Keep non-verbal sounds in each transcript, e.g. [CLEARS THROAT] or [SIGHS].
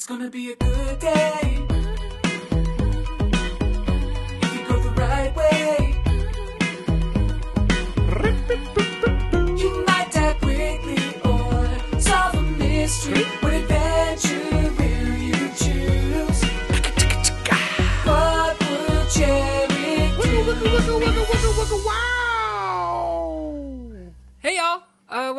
It's gonna be a good day. If you go the right way, you might die quickly or solve a mystery. What adventure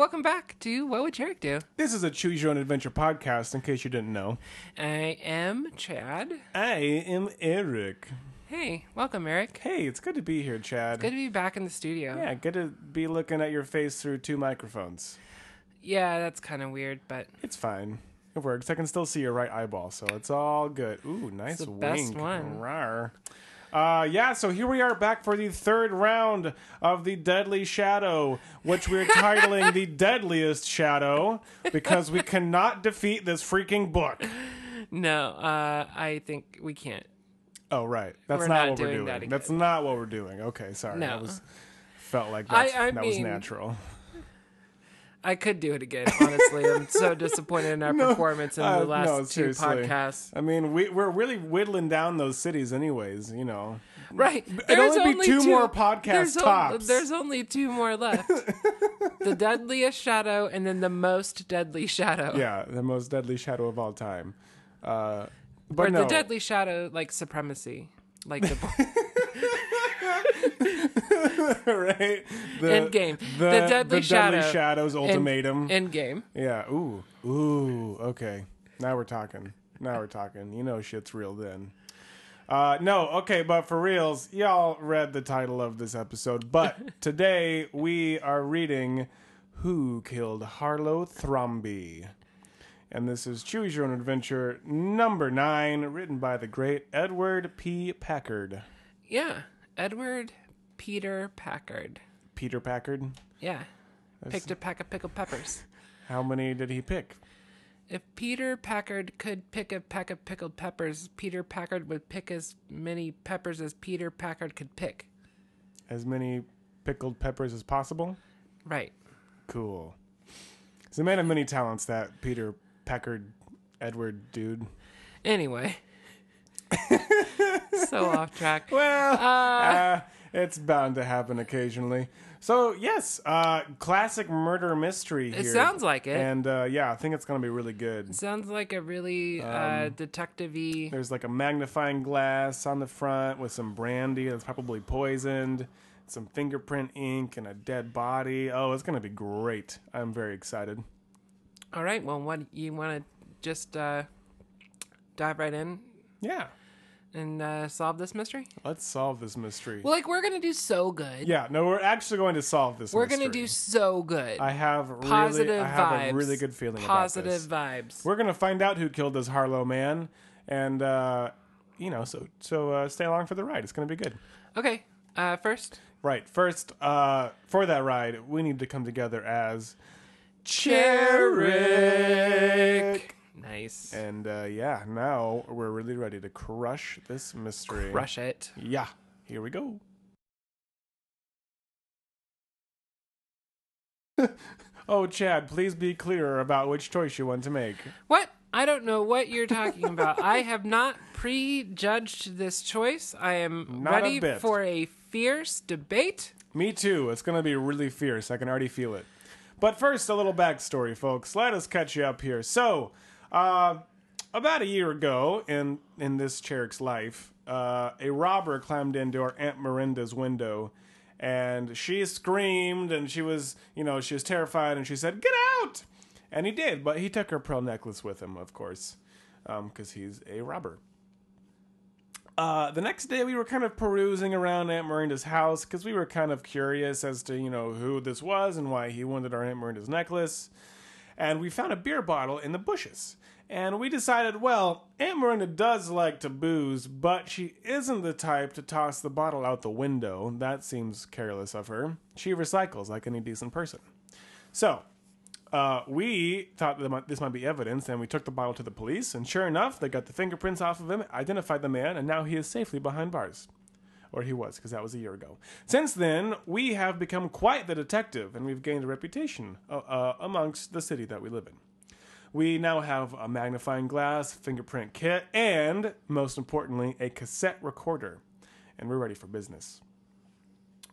welcome back to What Would Cherrick Do? This is a Choose Your Own Adventure podcast, in case you didn't know. I am Chad. I am Eric. Hey, welcome Eric. Hey, it's good to be here, Chad. Good to be back in the studio. Yeah, good to be looking at your face through two microphones. Yeah, that's kind of weird, but It's fine. It works. I can still see your right eyeball, so it's all good. Ooh, nice the wink. best one. Rawr. Uh, yeah, so here we are back for the third round of the Deadly Shadow, which we're titling the [LAUGHS] Deadliest Shadow because we cannot defeat this freaking book. no, uh, I think we can't. Oh, right. That's not, not what we're doing doing. that. That's not what we're doing. Okay, sorry. No. That was felt like I- that's, I that was natural. I could do it again, honestly. I'm so disappointed in our [LAUGHS] performance in uh, the last no, two podcasts. I mean, we, we're really whittling down those cities, anyways. You know, Right. It'd There's only be two more podcasts there's tops. there's only two more left. [LAUGHS] the deadliest shadow and then the most deadly shadow. yeah, the most deadly shadow of all time. Uh, but Or no, the deadly shadow, like supremacy. Like the [LAUGHS] [LAUGHS] right? The, Endgame. The, The Deadly Shadow. Shadows ultimatum. end game. yeah. Ooh. Ooh. Okay. Now we're talking. Now we're talking. You know, shit's real then. Uh, no, okay, but for reals, y'all read the title of this episode. But [LAUGHS] today we are reading Who Killed Harlow Thromby? And this is Choose Your Own Adventure number nine, written by the great Edward P. Packard. Yeah. Edward Peter Packard. Peter Packard. Yeah. Picked a pack of pickled peppers. [LAUGHS] How many did he pick? If Peter Packard could pick a pack of pickled peppers, Peter Packard would pick as many peppers as Peter Packard could pick. As many pickled peppers as possible? Right. Cool. He's a man of many talents, that Peter Packard Edward dude. Anyway. [LAUGHS] so off track. [LAUGHS] Well, uh, it's bound to happen occasionally. So yes, uh, classic murder mystery here. It sounds like it. and uh, yeah, I think it's gonna be really good. Sounds like a really Um, uh, detective-y. There's like a magnifying glass on the front with some brandy that's probably poisoned, some fingerprint ink, and a dead body. Oh, it's gonna be great. I'm very excited. All right. Well, what you want to just uh, dive right in Yeah, and uh, solve this mystery? let's solve this mystery. Well, like we're gonna do so good. yeah, no, we're actually going to solve this. we're mystery. gonna do so good. I have really, Positive I have vibes. a really good feeling Positive about this. vibes. We're gonna find out who killed this Harlow man, and uh, you know, so so uh, stay along for the ride. It's gonna be good. Okay. Uh, first, Right. First, uh, for that ride, we need to come together as Cherrick. Nice. And uh, yeah, now we're really ready to crush this mystery. Crush it. Yeah. Here we go. [LAUGHS] oh, Chad, please be clearer about which choice you want to make. What? I don't know what you're talking about. I have not prejudged this choice. I am Not ready bit. for a fierce debate. Me too. It's going to be really fierce. I can already feel it. But first, a little backstory, folks. Let us catch you up here. So, uh, about a year ago in in this Cherrick's life, uh, a robber climbed into our Aunt Miranda's window, and she screamed, and she was, you know, she was terrified, and she said, "Get out!" And he did, but he took her pearl necklace with him, of course, because he's a robber. Uh, the next day, we were kind of perusing around Aunt Miranda's house because we were kind of curious as to, you know, who this was and why he wanted our Aunt Miranda's necklace. And we found a beer bottle in the bushes. And we decided, well, Aunt Miranda does like to booze, but she isn't the type to toss the bottle out the window. That seems careless of her. She recycles like any decent person. So, uh, we thought that this might be evidence, and we took the bottle to the police. And sure enough, they got the fingerprints off of him, identified the man, and now he is safely behind bars. Or he was, because that was a year ago. Since then, we have become quite the detective, and we've gained a reputation uh, uh, amongst the city that we live in. We now have a magnifying glass, fingerprint kit, and most importantly, a cassette recorder. And we're ready for business.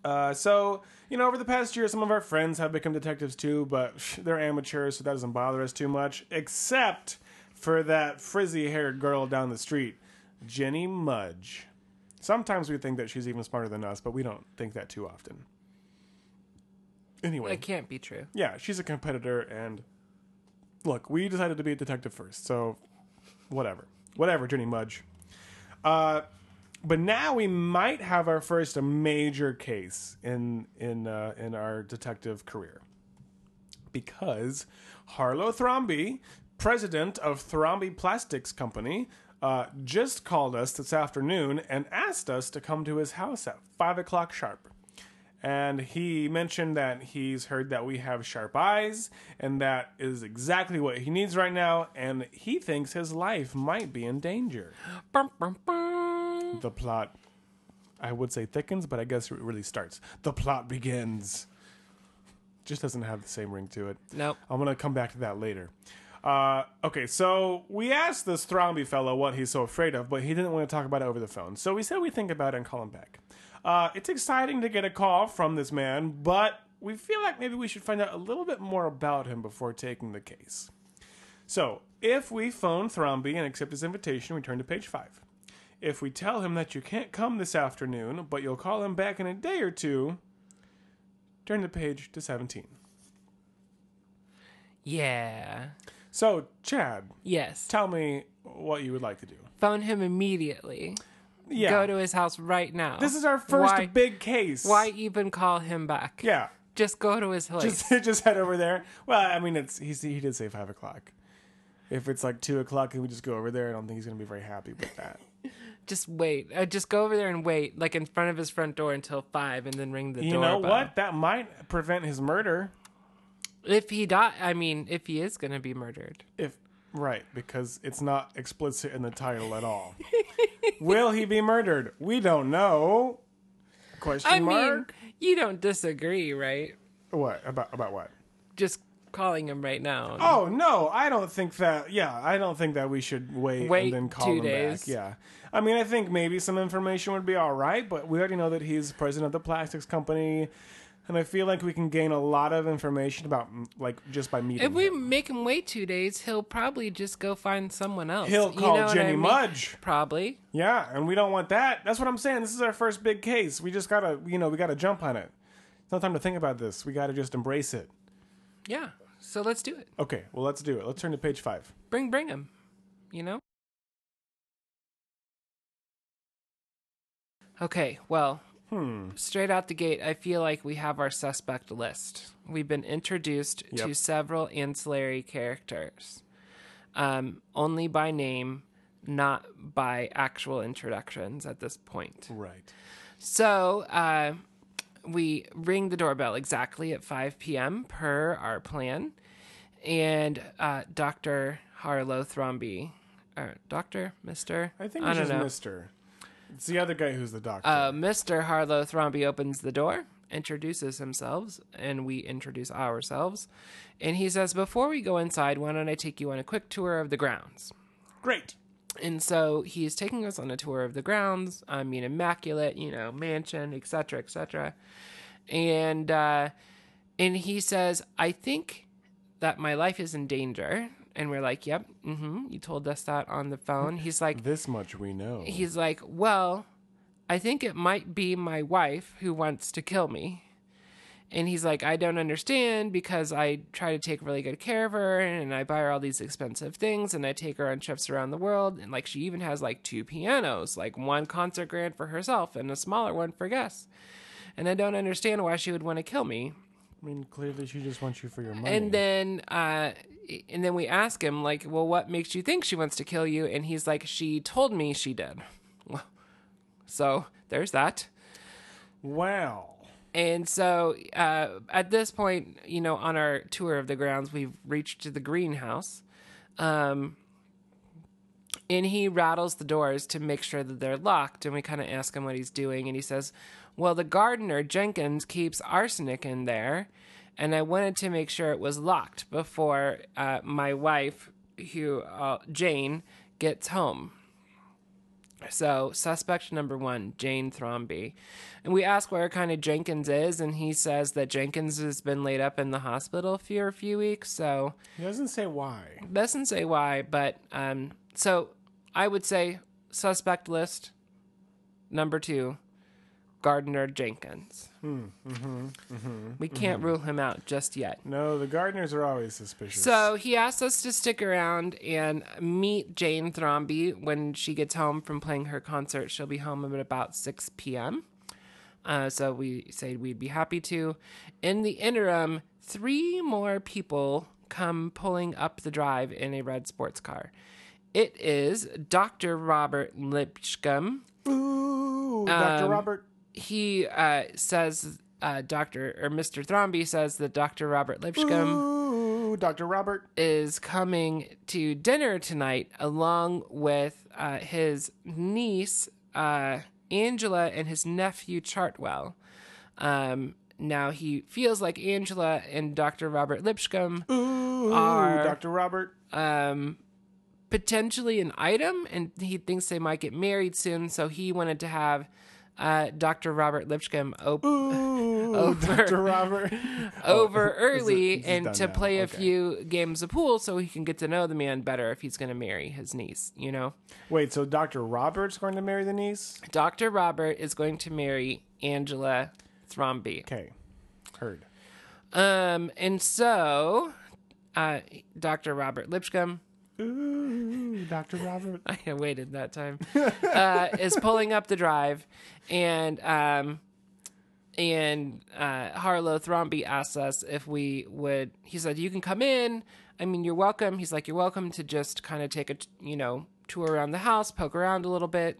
Uh, so, you know, over the past year, some of our friends have become detectives too, but [LAUGHS] they're amateurs, so that doesn't bother us too much, except for that frizzy haired girl down the street, Jenny Mudge. Sometimes we think that she's even smarter than us, but we don't think that too often. Anyway, It can't be true. yeah, she's a competitor, and look, we decided to be a detective first, so whatever. Whatever, Jenny Mudge. Uh, but now we might have our first major case in in uh, in our detective career because Harlow Thromby, president of Thromby Plastics Company, uh, just called us this afternoon and asked us to come to his house at five o'clock sharp. And he mentioned that he's heard that we have sharp eyes, and that is exactly what he needs right now. And he thinks his life might be in danger. Bum, bum, bum. The plot, I would say, thickens, but I guess it really starts. The plot begins. Just doesn't have the same ring to it. Nope. I'm gonna come back to that later. Uh, okay, so we asked this Thromby fellow what he's so afraid of, but he didn't want to talk about it over the phone. So we said we think about it and call him back. Uh, it's exciting to get a call from this man, but we feel like maybe we should find out a little bit more about him before taking the case. So if we phone Thromby and accept his invitation, we turn to page five. If we tell him that you can't come this afternoon, but you'll call him back in a day or two, turn the page to 17. Yeah. So, Chad, Yes. tell me what you would like to do. Phone him immediately. Yeah. Go to his house right now. this is our first Why- big case. Why even call him back? Yeah. Just go to his place. Just, [LAUGHS] just head over there. Well, I mean, it's he's, he did say five o'clock. If it's like two o'clock and we just go over there, I don't think he's gonna be very happy with that. [LAUGHS] just wait. Uh, just go over there and wait, like in front of his front door until five, and then ring the door. you doorbell. know what? That might prevent his murder. If he die, I mean, if he is going to be murdered, If right, because it's not explicit in the title at all. [LAUGHS] Will he be murdered? We don't know. Question I mean, mark. you don't disagree, right? what about about what? Just calling him right now. Oh no, I don't think that. Yeah, I don't think that we should wait, Wait and then call two him days. back. Yeah, I mean, I think maybe some information would be all right, but we already know that he's president of the plastics company, and I feel like we can gain a lot of information about like just by meeting. If we him. make him wait two days, he'll probably just go find someone else. He'll You call know what Jenny I mean? Mudge. Probably. Yeah, and we don't want that. That's what I'm saying. This is our first big case. We just gotta, you know, we gotta jump on it. It's no time to think about this. We gotta just embrace it. Yeah. So let's do it. Okay, well, let's do it. Let's turn to page five. Bring, bring him. You know. Okay. Well. Hmm. Straight out the gate, I feel like we have our suspect list. We've been introduced to several ancillary characters, um, only by name, not by actual introductions at this point. Right. So uh, we ring the doorbell exactly at 5 p.m. per our plan, and uh, Dr. Harlow Thromby, or Doctor, Mister, I think I it's just. Mister. It's the other guy who's the doctor. Uh, Mr. Harlow Thromby opens the door, introduces himself, and we introduce ourselves. And he says, Before we go inside, why don't I take you on a quick tour of the grounds? Great. And so he's taking us on a tour of the grounds. I mean, immaculate, you know, mansion, etc., etc. And uh, and he says, "I think that my life is in danger." And we're like, "Yep, mm-hmm. You told us that on the phone." He's like, This much we know. he's like, "Well, I think it might be my wife who wants to kill me." And he's like, I don't understand because I try to take really good care of her and I buy her all these expensive things and I take her on trips around the world. And like, she even has like two pianos, like one concert grand for herself and a smaller one for guests. And I don't understand why she would want to kill me. I mean, clearly she just wants you for your money. And then, uh, and then we ask him, like, well, what makes you think she wants to kill you? And he's like, she told me she did. [LAUGHS] So there's that. wow. And so uh, at this point, you know, on our tour of the grounds, we've reached the greenhouse. Um, and he rattles the doors to make sure that they're locked. And we kind of ask him what he's doing. And he says, Well, the gardener, Jenkins, keeps arsenic in there. and I wanted to make sure it was locked before uh, my wife, who uh, Jane, gets home. So, suspect number one, Jane Thromby. And we ask where kind of Jenkins is, and he says that Jenkins has been laid up in the hospital for a few weeks. So, He doesn't say why. doesn't say why, but um, so I would say suspect list number two, Gardner Jenkins. we can't rule him out just yet. No, the gardeners are always suspicious. So he asked us to stick around and meet Jane Thromby when she gets home from playing her concert. She'll be home at about 6 p.m. Uh, so we said we'd be happy to. In the interim, three more people come pulling up the drive in a red sports car. It is Dr. Robert Lipscomb. Ooh, Dr. Um, Robert. He uh, says, uh, Dr. or Mr. Thromby says that Dr. Robert Lipscomb Ooh, Dr. Robert. is coming to dinner tonight along with uh, his niece uh, Angela and his nephew Chartwell. Um, now he feels like Angela and Dr. Robert Lipscomb Ooh, Are- Dr. Robert. um, potentially an item, and he thinks they might get married soon. So he wanted to have uh, Dr. Robert Lipscomb op- Ooh, [LAUGHS] [LAUGHS] Over. Dr. Robert. [LAUGHS] over is it- early is and to now? play a few games of pool so he can get to know the man better if he's going to marry his niece, you know? Wait, so Dr. Robert's going to marry the niece? Dr. Robert is going to marry Angela Thromby. Okay, heard. Um, and so, uh, Dr. Robert Lipscomb, Ooh, Dr. Robert. [LAUGHS] I waited that time, [LAUGHS] uh, is pulling up the drive and, um, and uh, Harlow Thromby asked us if we would. He said, "You can come in. I mean, you're welcome." He's like, "You're welcome to just kind of take a you know tour around the house, poke around a little bit,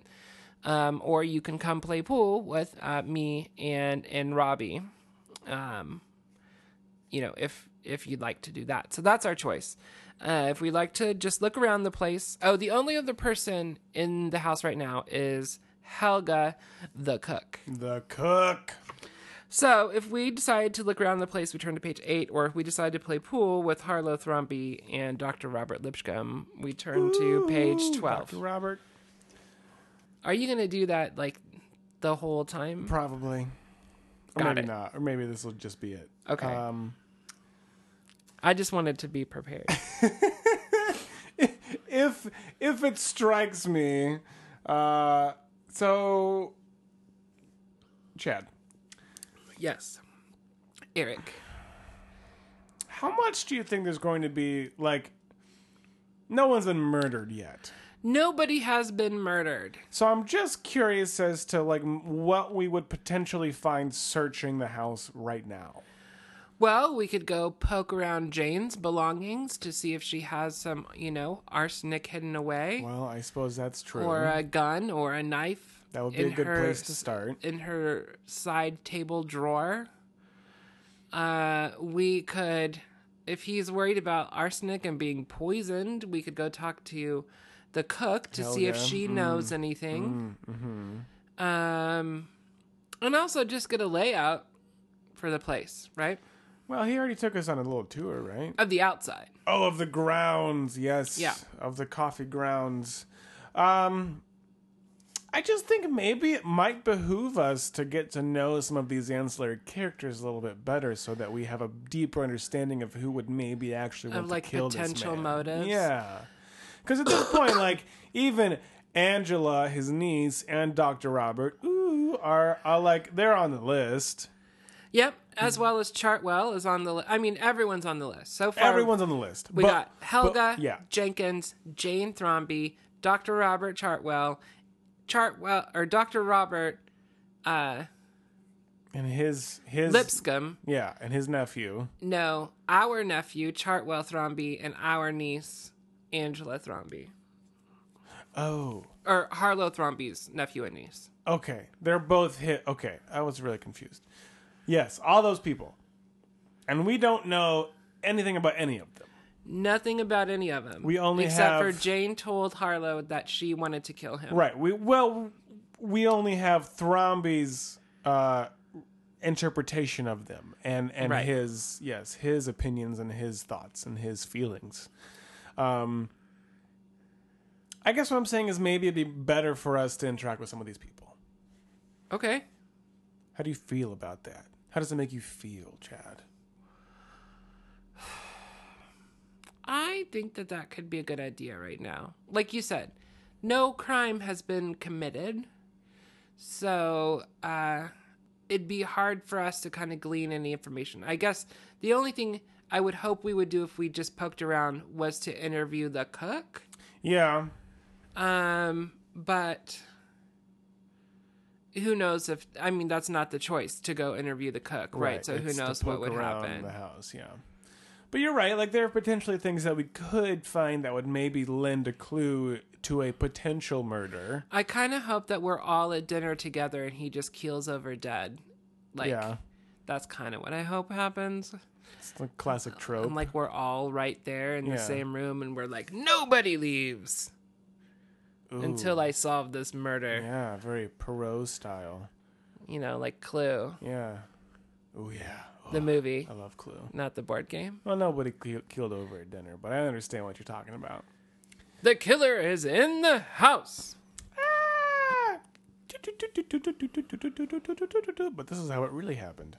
um, or you can come play pool with uh, me and and Robbie, um, you know, if if you'd like to do that. So that's our choice. Uh, if we like to just look around the place. Oh, the only other person in the house right now is Helga, the cook. The cook. So if we decide to look around the place, we turn to page eight, or if we decide to play pool with Harlow Thromby and Dr. Robert Lipscomb, we turn to page 12. Dr. Robert. Are you going to do that like the whole time? Probably. Got Or maybe it. not. Or maybe this will just be it. Okay. Um, I just wanted to be prepared. [LAUGHS] if if it strikes me, uh, so Chad, yes. Eric. how much do you think there's going to be like? No one's been murdered yet. Nobody has been murdered. So I'm just curious as to like what we would potentially find searching the house right now. Well, we could go poke around Jane's belongings to see if she has some, you know, arsenic hidden away, Well, I suppose that's true. or a gun, or a knife. that would be a good her place to start. in her side table drawer. Uh, we could, if he's worried about arsenic and being poisoned, we could go talk to the cook to see if she Mm. knows anything. mm-hmm. Um, and also just get a layout for the place, right? Well, he already took us on a little tour, right? Of the outside. Oh, of the grounds, yes. Yeah. Of the coffee grounds. Um I just think maybe it might behoove us to get to know some of these ancillary characters a little bit better so that we have a deeper understanding of who would maybe actually want Of, like, to kill potential this man. motives? Yeah. Cuz at this point like even Angela, his niece, and Dr. Robert, ooh, are, are like they're on the list. Yep, as well as Chartwell is on the list. I mean, everyone's on the list. So far, Everyone's on the list. We But- got Helga, but- yeah. Jenkins, Jane Thromby, Dr. Robert Chartwell, Chartwell or Dr. Robert uh, And his his Lipscomb. Yeah, and his nephew. No, our nephew Chartwell Thromby and our niece Angela Thromby, Oh. or Harlow Thromby's nephew and niece. Okay, they're both hit. Okay, I was really confused. Yes, all those people, and we don't know anything about any of them. Nothing about any of them. We only except have- for Jane told Harlow that she wanted to kill him. Right. We well, we only have Thromby's uh, interpretation of them and and Right. his yes his opinions and his thoughts and his feelings um i guess what i'm saying is maybe it'd be better for us to interact with some of these people Okay. how do you feel about that how does it make you feel chad I think that that could be a good idea right now. Like you said, no crime has been committed. So, uh, it'd be hard for us to kind of glean any information. I guess the only thing I would hope we would do if we just poked around was to interview the cook. yeah Um, but who knows if I mean that's not the choice to go interview the cook, right? So who it's to knows what would happen? the house yeah but you're right like there are potentially things that we could find that would maybe lend a clue to a potential murder I kind of hope that we're all at dinner together and he just keels over dead. Like yeah that's kind of what I hope happens. it's the classic uh, trope And like we're all right there in Yeah. the same room and we're like nobody leaves until I solve this murder. Yeah, very Poirot style. You know, like Clue, Yeah. Oh yeah. Oh, the movie, I love Clue. not the board game. Well, nobody killed over at dinner, but I understand what you're talking about. The killer is in the house. But this is how it really happened.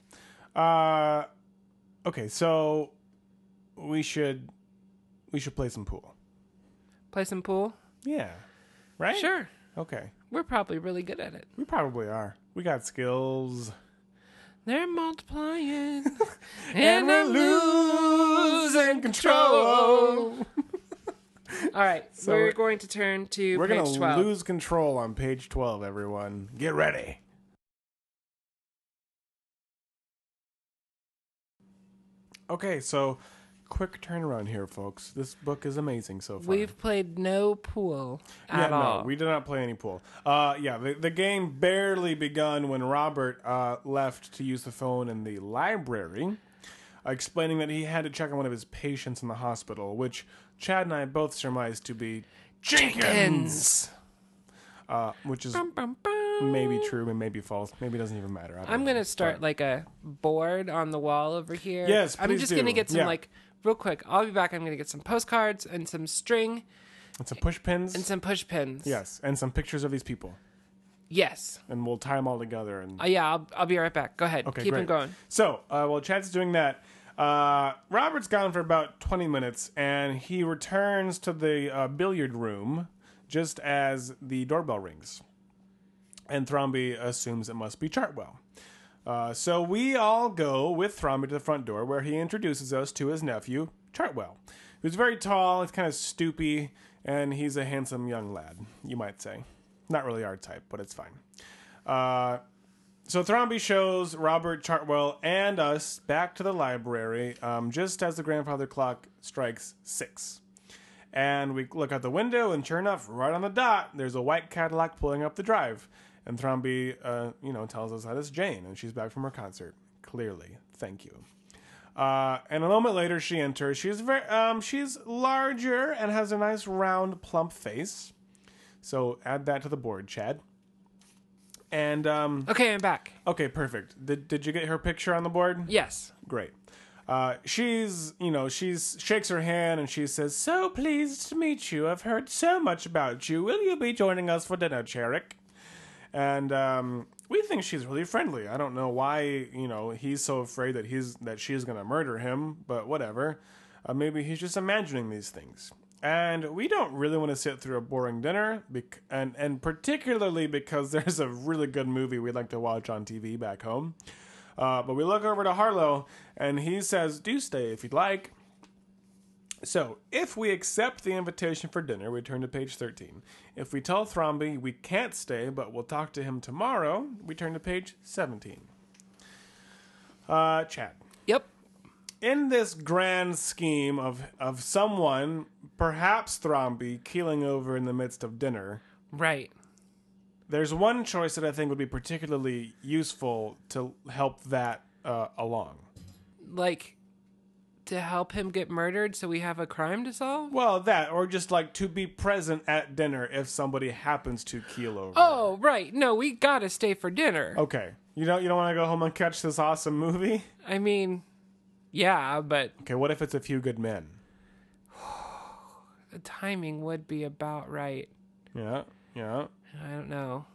Uh, okay, so we should we should play some pool. Play some pool? Yeah. Right? Sure. Okay. We're probably really good at it. We probably are. We got skills. They're multiplying. [LAUGHS] And and we're losing control. [LAUGHS] All right, So we're we're- going to turn to We're gonna 12. lose control on page twelve, everyone. Get ready. Okay, so quick turnaround here, folks. This book is amazing so far. We've played no pool yeah, at all. no, we did not play any pool. Uh, yeah, the, the game barely begun when Robert uh, left to use the phone in the library, explaining that he had to check on one of his patients in the hospital, which Chad and I both surmised to be Jenkins. Uh, which is Bum, bum, bum. maybe true and maybe false. Maybe it doesn't even matter. I I'm gonna start But- like a board on the wall over here. Yes, I'm just do. gonna get some Yeah. like real quick. I'll be back. I'm gonna get some postcards and some string and some push pins. and some push pins. yes, and some pictures of these people, Yes. and we'll tie them all together. And Uh, yeah. I'll, I'll be right back. Go ahead. Okay, Keep great. them going. So, uh, while Chad's doing that, uh, Robert's gone for about 20 minutes, and he returns to the uh, billiard room just as the doorbell rings. And Thromby assumes it must be Chartwell. Uh, so we all go with Thromby to the front door, where he introduces us to his nephew, Chartwell, who's very tall, he's kind of stoopy, and he's a handsome young lad, you might say. Not really our type, but it's fine. Uh, so Thromby shows Robert Chartwell and us back to the library um, just as the grandfather clock strikes six. And we look out the window, and sure enough, right on the dot, there's a white Cadillac pulling up the drive. And Thromby, uh, you know, tells us that it's Jane, and she's back from her concert. Clearly, thank you. Uh, and a moment later, she enters. She's very, um, she's larger and has a nice round, plump face. So add that to the board, Chad. And um, Okay, I'm back. Okay, perfect. Did did you get her picture on the board? Yes. Great. Uh, she's, you know, she's shakes her hand and she says, "So pleased to meet you. I've heard so much about you. Will you be joining us for dinner, Cherrick?" And um, we think she's really friendly. I don't know why, you know, he's so afraid that he's that she's gonna murder him, but whatever. Uh, maybe he's just imagining these things. And we don't really want to sit through a boring dinner, bec- and and particularly because [LAUGHS] there's a really good movie we'd like to watch on TV back home. Uh, but we look over to Harlow, and he says, "Do stay if you'd like." So, if we accept the invitation for dinner, we turn to page 13. If we tell Thromby we can't stay, but we'll talk to him tomorrow, we turn to page 17. Uh, Chad. Yep. In this grand scheme of, of someone, perhaps Thromby, keeling over in the midst of dinner, Right. there's one choice that I think would be particularly useful to help that uh, along. Like to help him get murdered so we have a crime to solve? Well, that or just like to be present at dinner if somebody happens to keel over. Oh, right. No, we gotta stay for dinner. Okay. You don't you don't want to go home and catch this awesome movie? I mean, yeah, but Okay, what if it's a few good men? [SIGHS] the timing would be about right. Yeah. Yeah. I don't know.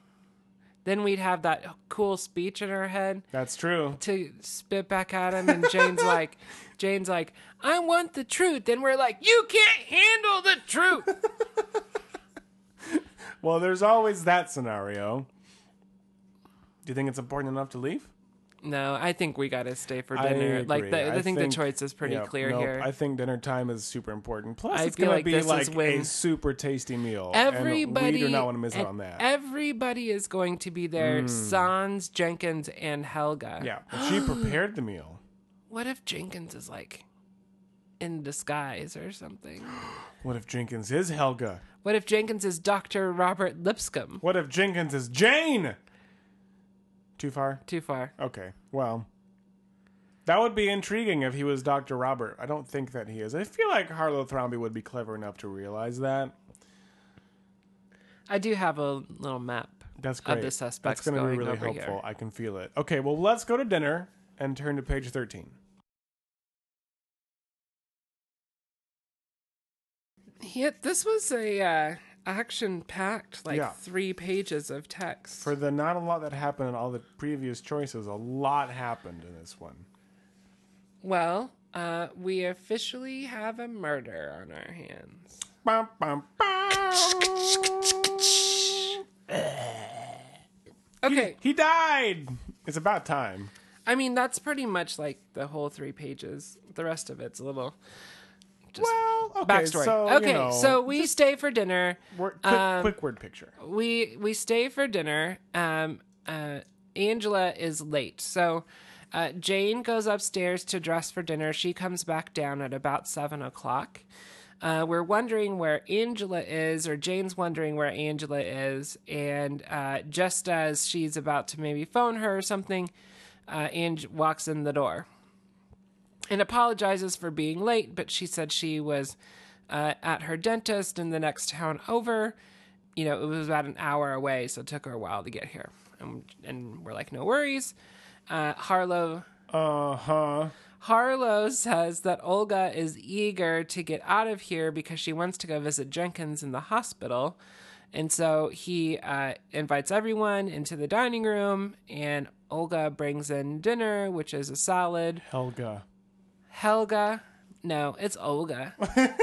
Then we'd have that cool speech in our head That's true. to spit back at him, and Jane's [LAUGHS] like, Jane's like, I want the truth, and we're like, you can't handle the truth. [LAUGHS] Well, there's always that scenario. Do you think it's important enough to leave? no, I think we gotta stay for dinner. Like the, I, I think, think- the choice is pretty Yeah, clear nope, here. I think dinner time is super important. Plus, I it's gonna like be like a super tasty meal. everybody, and we do not want to miss out on that. Everybody is going to be there. Mm. Sans, Jenkins, and Helga. yeah, she prepared the meal. What if Jenkins is like in disguise or something? [GASPS] What if Jenkins is Helga? What if Jenkins is Dr. Robert Lipscomb? What if Jenkins is Jane? Too far? Too far. Okay. Well, that would be intriguing if he was Dr. Robert. I don't think that he is. I feel like Harlow Thromby would be clever enough to realize that. I do have a little map. That's great. Of the suspects That's gonna be really helpful. here. I can feel it. Okay, well, let's go to dinner and turn to page 13. Yeah, this was a uh, action-packed, like Yeah. three pages of text. For the not a lot that happened in all the previous choices, a lot happened in this one. well, uh, we officially have a murder on our hands. Bum, bum, bum. Okay, He died. It's about time. I mean that's pretty much like the whole three pages. The rest of it's a little just Well, okay. backstory. So, okay, you know, so we stay for dinner. word- quick, um, quick word picture. we we stay for dinner. Um, uh, Angela is late, so uh, Jane goes upstairs to dress for dinner. She comes back down at about seven o'clock. Uh, we're wondering where Angela is, or Jane's wondering where Angela is, and uh, just as she's about to maybe phone her or something, uh, Ange walks in the door and apologizes for being late, but she said she was uh, at her dentist in the next town over. You know, it was about an hour away, so it took her a while to get here. And, and we're like, no worries. Uh, Harlow Uh huh. Harlow says that Olga is eager to get out of here because she wants to go visit Jenkins in the hospital. And so he uh, invites everyone into the dining room, and Olga brings in dinner, which is a salad. Helga. Helga, no, it's Olga. [LAUGHS]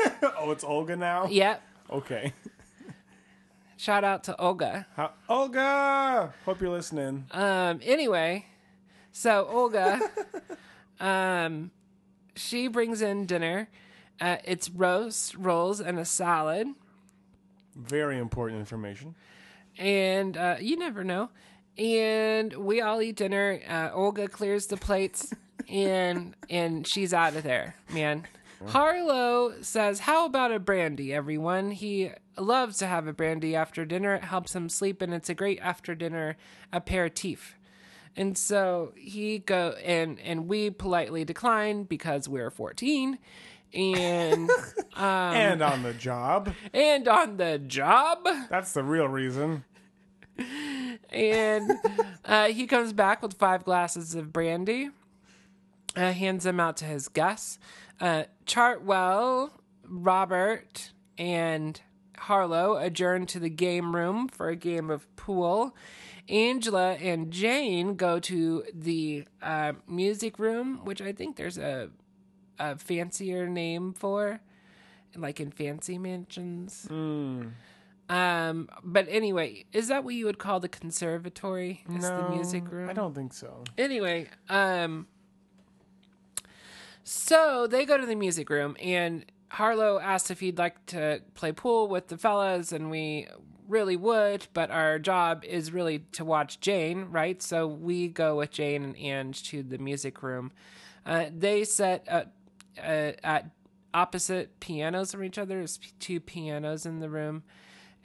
Oh, it's Olga now? yep. Okay. Shout out to Olga. How, Olga! Hope you're listening. Um, anyway, so Olga, [LAUGHS] um, she brings in dinner. Uh, it's roast, rolls, and a salad. Very important information. and uh, you never know. And we all eat dinner. Uh, Olga clears the plates, [LAUGHS] and and she's out of there, man. Harlow says, "How about a brandy, everyone?" He loves to have a brandy after dinner. It helps him sleep, and it's a great after dinner aperitif. And so he go and and we politely decline because we're 14 and [LAUGHS] Um, and on the job. and on the job. That's the real reason. and uh, he comes back with five glasses of brandy, uh, hands them out to his guests. Uh, Chartwell, Robert, and Harlow adjourn to the game room for a game of pool. Angela and Jane go to the uh, music room, which I think there's a, a fancier name for, like in fancy mansions. Um, but anyway, is that what you would call the conservatory? Is the music room? I don't think so. Anyway, um, so they go to the music room, and Harlow asks if he'd like to play pool with the fellas, and we really would, but our job is really to watch Jane, right? So we go with Jane and Ange to the music room. Uh, they set uh, uh, at opposite pianos from each other. There's two pianos in the room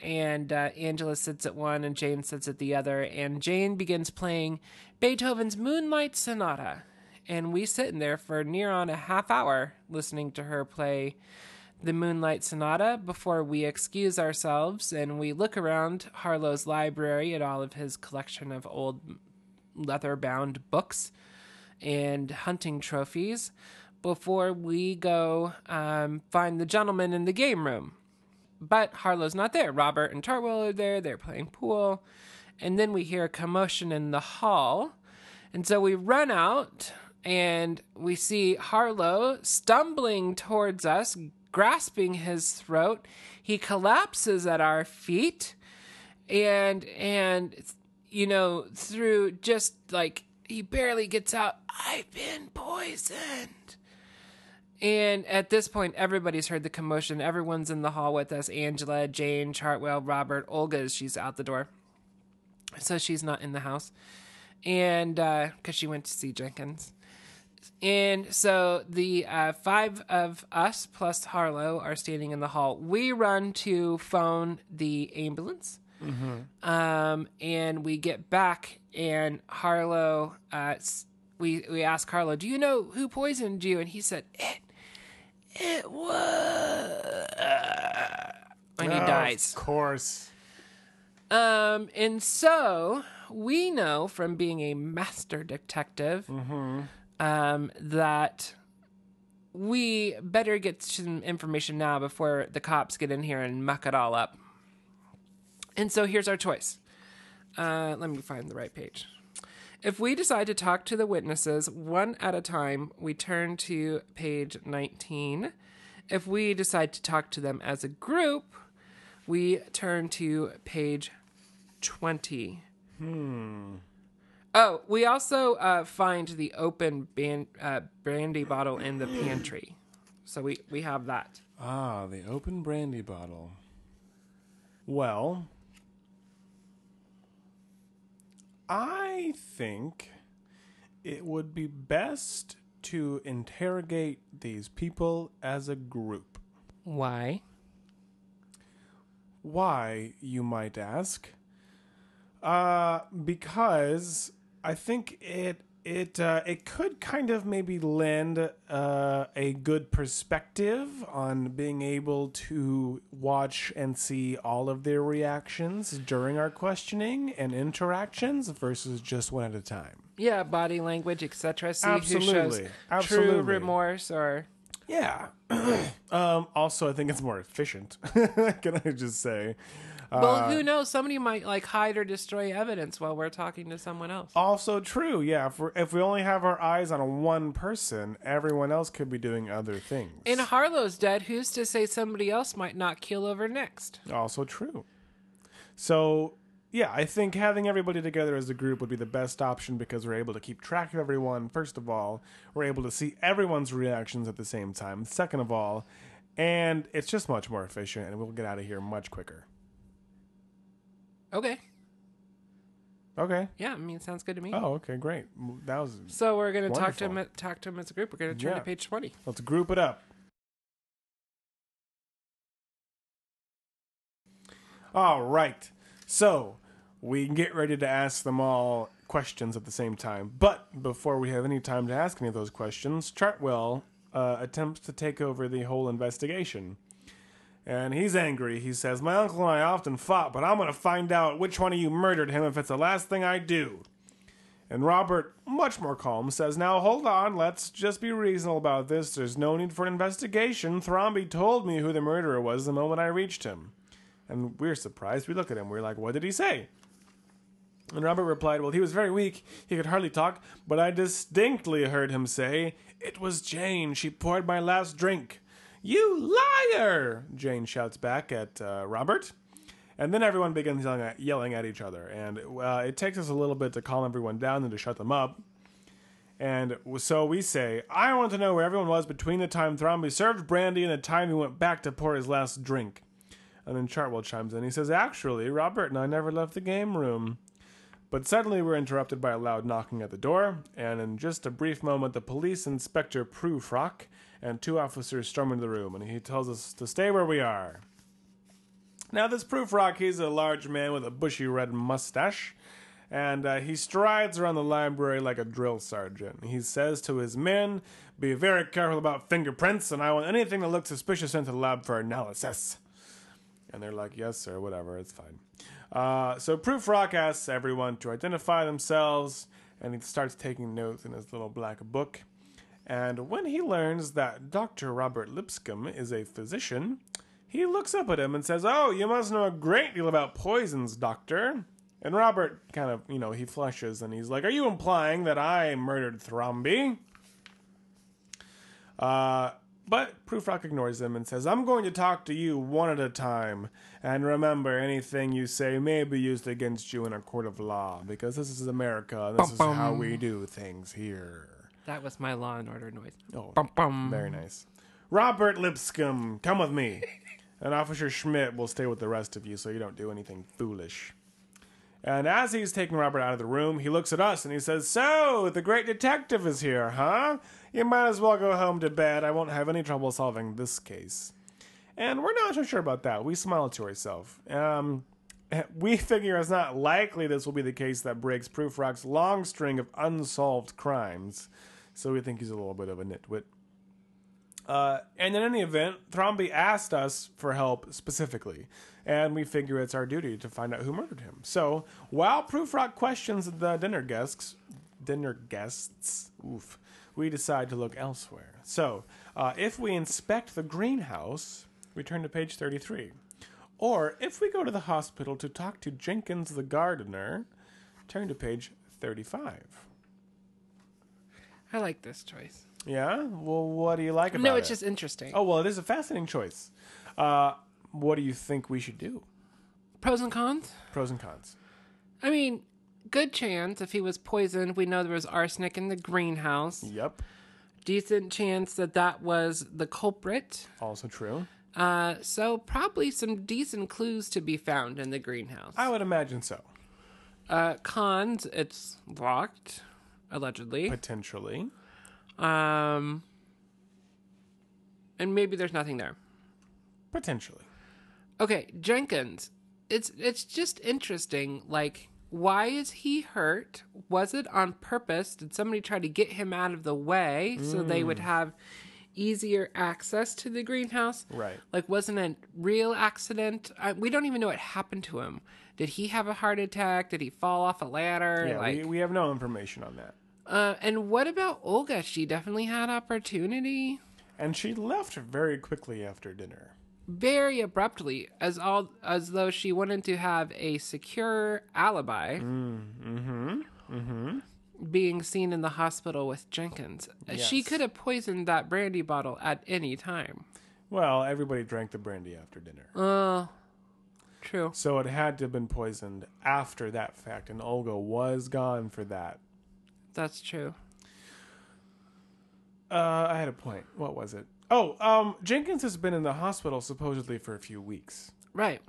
and uh, Angela sits at one and Jane sits at the other. And Jane begins playing Beethoven's Moonlight Sonata. and we sit in there for near on a half hour listening to her play the Moonlight Sonata before we excuse ourselves and we look around Harlow's library at all of his collection of old leather bound books and hunting trophies before we go um, find the gentleman in the game room. But Harlow's not there. Robert and Chartwell are there. They're playing pool. And then we hear a commotion in the hall. And so we run out and we see Harlow stumbling towards us, grasping his throat. He collapses at our feet. And, and, you know, through just like he barely gets out, I've been poisoned. And at this point, everybody's heard the commotion. Everyone's in the hall with us Angela, Jane, Chartwell, Robert, Olga, she's out the door. So she's not in the house. And because she went to see Jenkins. And so the uh, five of us plus Harlow are standing in the hall. We run to phone the ambulance. Um, and we get back, and Harlow, uh, we we ask Harlow, "Do you know who poisoned you?" And he said, "It, it was." And he dies. Of course. Um, and so we know from being a master detective um, that we better get some information now before the cops get in here and muck it all up. And so here's our choice. Uh, let me find the right page. If we decide to talk to the witnesses one at a time, we turn to page 19. If we decide to talk to them as a group, we turn to page 20. Hmm. Oh, we also uh, find the open ban- uh, brandy bottle in the pantry. So we, we have that. Ah, the open brandy bottle. Well, I think it would be best to interrogate these people as a group. Why? Why, you might ask? Uh, because I think it it uh, it could kind of maybe lend uh, a good perspective on being able to watch and see all of their reactions during our questioning and interactions versus just one at a time. Yeah, body language, etc. See who shows Absolutely. true remorse or Yeah. [CLEARS THROAT] um, also, I think it's more efficient. [LAUGHS] Can I just say? Well, uh, who knows? Somebody might like hide or destroy evidence while we're talking to someone else. Also true, yeah. If, we're, if we only have our eyes on one person, everyone else could be doing other things. And Harlow's dead. Who's to say somebody else might not keel over next? also true. So, yeah, I think having everybody together as a group would be the best option because we're able to keep track of everyone. First of all, we're able to see everyone's reactions at the same time. Second of all, and it's just much more efficient, and we'll get out of here much quicker. Okay. Okay. Yeah, I mean, sounds good to me. Oh, okay, great. That was. So we're gonna talk to Wonderful. him. Talk to him as a group. We're gonna turn Yeah. to page twenty. Let's group it up. All right. So we can get ready to ask them all questions at the same time. But before we have any time to ask any of those questions, Chartwell uh, attempts to take over the whole investigation. And he's angry. He says, My uncle and I often fought, but I'm going to find out which one of you murdered him if it's the last thing I do. And Robert, much more calm, says, Now hold on, let's just be reasonable about this. There's no need for an investigation. Thromby told me who the murderer was the moment I reached him. And we're surprised. We look at him, we're like, What did he say? And Robert replied, Well, he was very weak. He could hardly talk, but I distinctly heard him say, It was Jane. She poured my last drink. You liar! Jane shouts back at uh, Robert. And then everyone begins yelling at, yelling at each other. And uh, it takes us a little bit to calm everyone down and to shut them up. And so we say, I want to know where everyone was between the time Thromby served brandy and the time he went back to pour his last drink. And then Chartwell chimes in. He says, Actually, Robert and I never left the game room. But suddenly we're interrupted by a loud knocking at the door, and in just a brief moment, the police inspector Prufrock and two officers storm into the room, and he tells us to stay where we are. Now, this Prufrock, he's a large man with a bushy red mustache, and uh, he strides around the library like a drill sergeant. He says to his men, Be very careful about fingerprints, and I want anything that looks suspicious sent to the lab for analysis. And they're like, Yes, sir, whatever, it's fine. Uh, so Prufrock asks everyone to identify themselves, and he starts taking notes in his little black book. And when he learns that Dr. Robert Lipscomb is a physician, he looks up at him and says, Oh, you must know a great deal about poisons, Doctor. And Robert kind of, you know, he flushes and he's like, Are you implying that I murdered Thromby? Uh, but Prufrock ignores him and says, I'm going to talk to you one at a time. And remember, anything you say may be used against you in a court of law, because this is America, and this is Bum, how we do things here. That was my Law and Order noise. Oh, Bum, bum. very nice. Robert Lipscomb, come with me. [LAUGHS] And Officer Schmidt will stay with the rest of you so you don't do anything foolish. And as he's taking Robert out of the room, he looks at us and he says, So, the great detective is here, huh? You might as well go home to bed. I won't have any trouble solving this case. And we're not so sure about that. We smile to ourselves. Um, [LAUGHS] we figure it's not likely this will be the case that breaks Prufrock's long string of unsolved crimes. So we think he's a little bit of a nitwit. Uh, and in any event, Thromby asked us for help specifically, and we figure it's our duty to find out who murdered him. So while Prufrock questions the dinner guests, dinner guests, oof, we decide to look elsewhere. So uh, if we inspect the greenhouse, we turn to page thirty-three, or if we go to the hospital to talk to Jenkins the gardener, turn to page thirty-five. I like this choice. Yeah. Well, what do you like about it? No, it's just interesting. Oh well, it is a fascinating choice. Uh, what do you think we should do? Pros and cons? Pros and cons. I mean, good chance if he was poisoned. We know there was arsenic in the greenhouse. Yep. Decent chance that that was the culprit. Also true. Uh, so probably some decent clues to be found in the greenhouse. I would imagine so. Uh, cons, it's locked, allegedly. Potentially. Um, and maybe there's nothing there. Potentially. Okay, Jenkins. It's it's just interesting. Like, why is he hurt? Was it on purpose? Did somebody try to get him out of the way so they would have easier access to the greenhouse? Right. Like, wasn't it real accident? I, we don't even know what happened to him. Did he have a heart attack? Did he fall off a ladder? Yeah. like, we, we have no information on that. Uh, and what about Olga? She definitely had opportunity. And she left very quickly after dinner. very abruptly, as all as though she wanted to have a secure alibi. Mm-hmm. Mm-hmm. Being seen in the hospital with Jenkins, she could have poisoned that brandy bottle at any time. Well, everybody drank the brandy after dinner. Uh, true. So it had to have been poisoned after that fact, and Olga was gone for that. That's true. Uh, I had a point. What was it? Oh, um, Jenkins has been in the hospital supposedly for a few weeks. Right.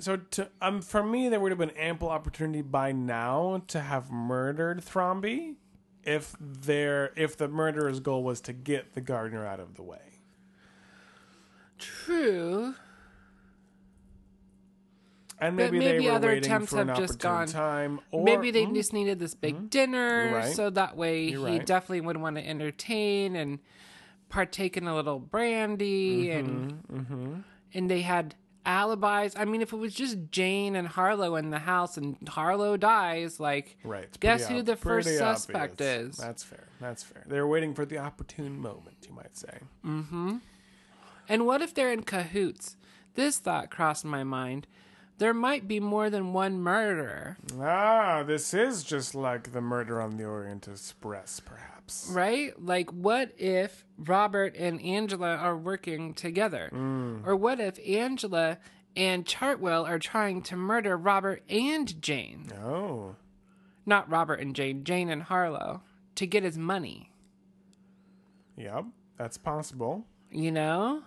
So to um, for me, there would have been ample opportunity by now to have murdered Thromby, if if the murderer's goal was to get the gardener out of the way. True. And But maybe, maybe they other attempts have just gone- time. Or Maybe they Hmm? just needed this big dinner, You're right. so that way he definitely would want to entertain and partake in a little brandy, Mm-hmm, and and they had alibis. I mean, if it was just Jane and Harlow in the house and Harlow dies, like, right. guess who ob- the first suspect obvious. is? That's fair. That's fair. They're waiting for the opportune moment, you might say. Mm-hmm. And what if they're in cahoots? This thought crossed my mind. There might be more than one murderer, Ah, this is just like the murder on the Orient Express, perhaps. right? Like, what if Robert and Angela are working together? Or what if Angela and Chartwell are trying to murder Robert and Jane? Oh, Not Robert and Jane, Jane and Harlow, to get his money. yep, that's possible. You know?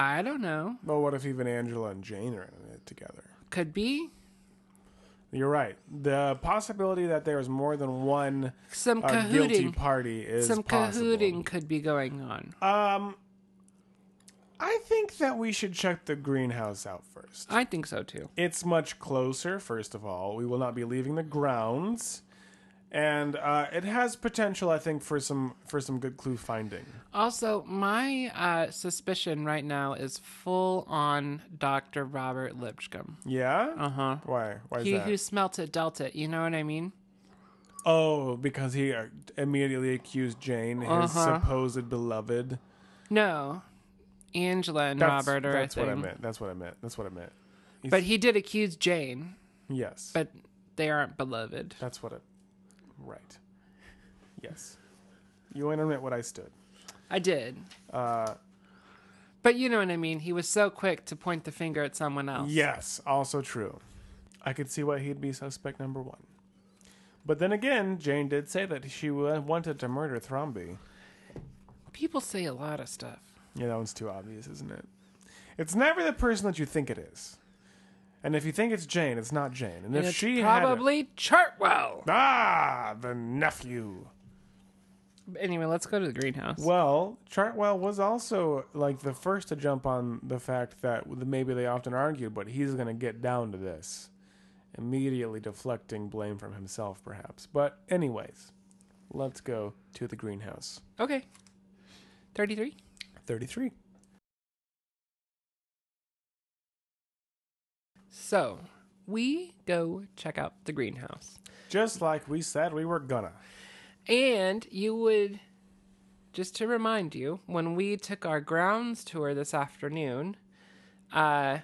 I don't know. But what if even Angela and Jane are in it together? Could be. You're right. The possibility that there's more than one Some uh, guilty party is Some possible. cahooting could be going on. Um, I think that we should check the greenhouse out first. I think so too. It's much closer, first of all. We will not be leaving the grounds. And uh, it has potential, I think, for some for some good clue finding. Also, my uh, suspicion right now is full on Dr. Robert Lipscomb. Yeah? Uh huh. Why? Why is He that? who smelt it dealt it. You know what I mean? Oh, because he uh, immediately accused Jane, his Uh-huh. supposed beloved. No, Angela and That's, Robert are that's what I meant. That's what I meant. That's what I meant. He's- But he did accuse Jane, yes, but they aren't beloved. that's what it. Right. Yes. You admit what I stood. I did. Uh, But you know what I mean? He was so quick to point the finger at someone else. yes, also true. I could see why he'd be suspect number one. But then again, Jane did say that she wanted to murder Thromby. People say a lot of stuff. Yeah, that one's too obvious, isn't it? It's never the person that you think it is. And if you think it's Jane, it's not Jane. And, if it's she had a- probably Chartwell. ah, the nephew. Anyway, let's go to the greenhouse. Well, Chartwell was also like the first to jump on the fact that maybe they often argued, but he's going to get down to this, immediately deflecting blame from himself, perhaps. But anyways, let's go to the greenhouse. Okay. 33? Thirty-three. So, we go check out the greenhouse. Just like we said we were gonna. And you would, just to remind you, when we took our grounds tour this afternoon, uh,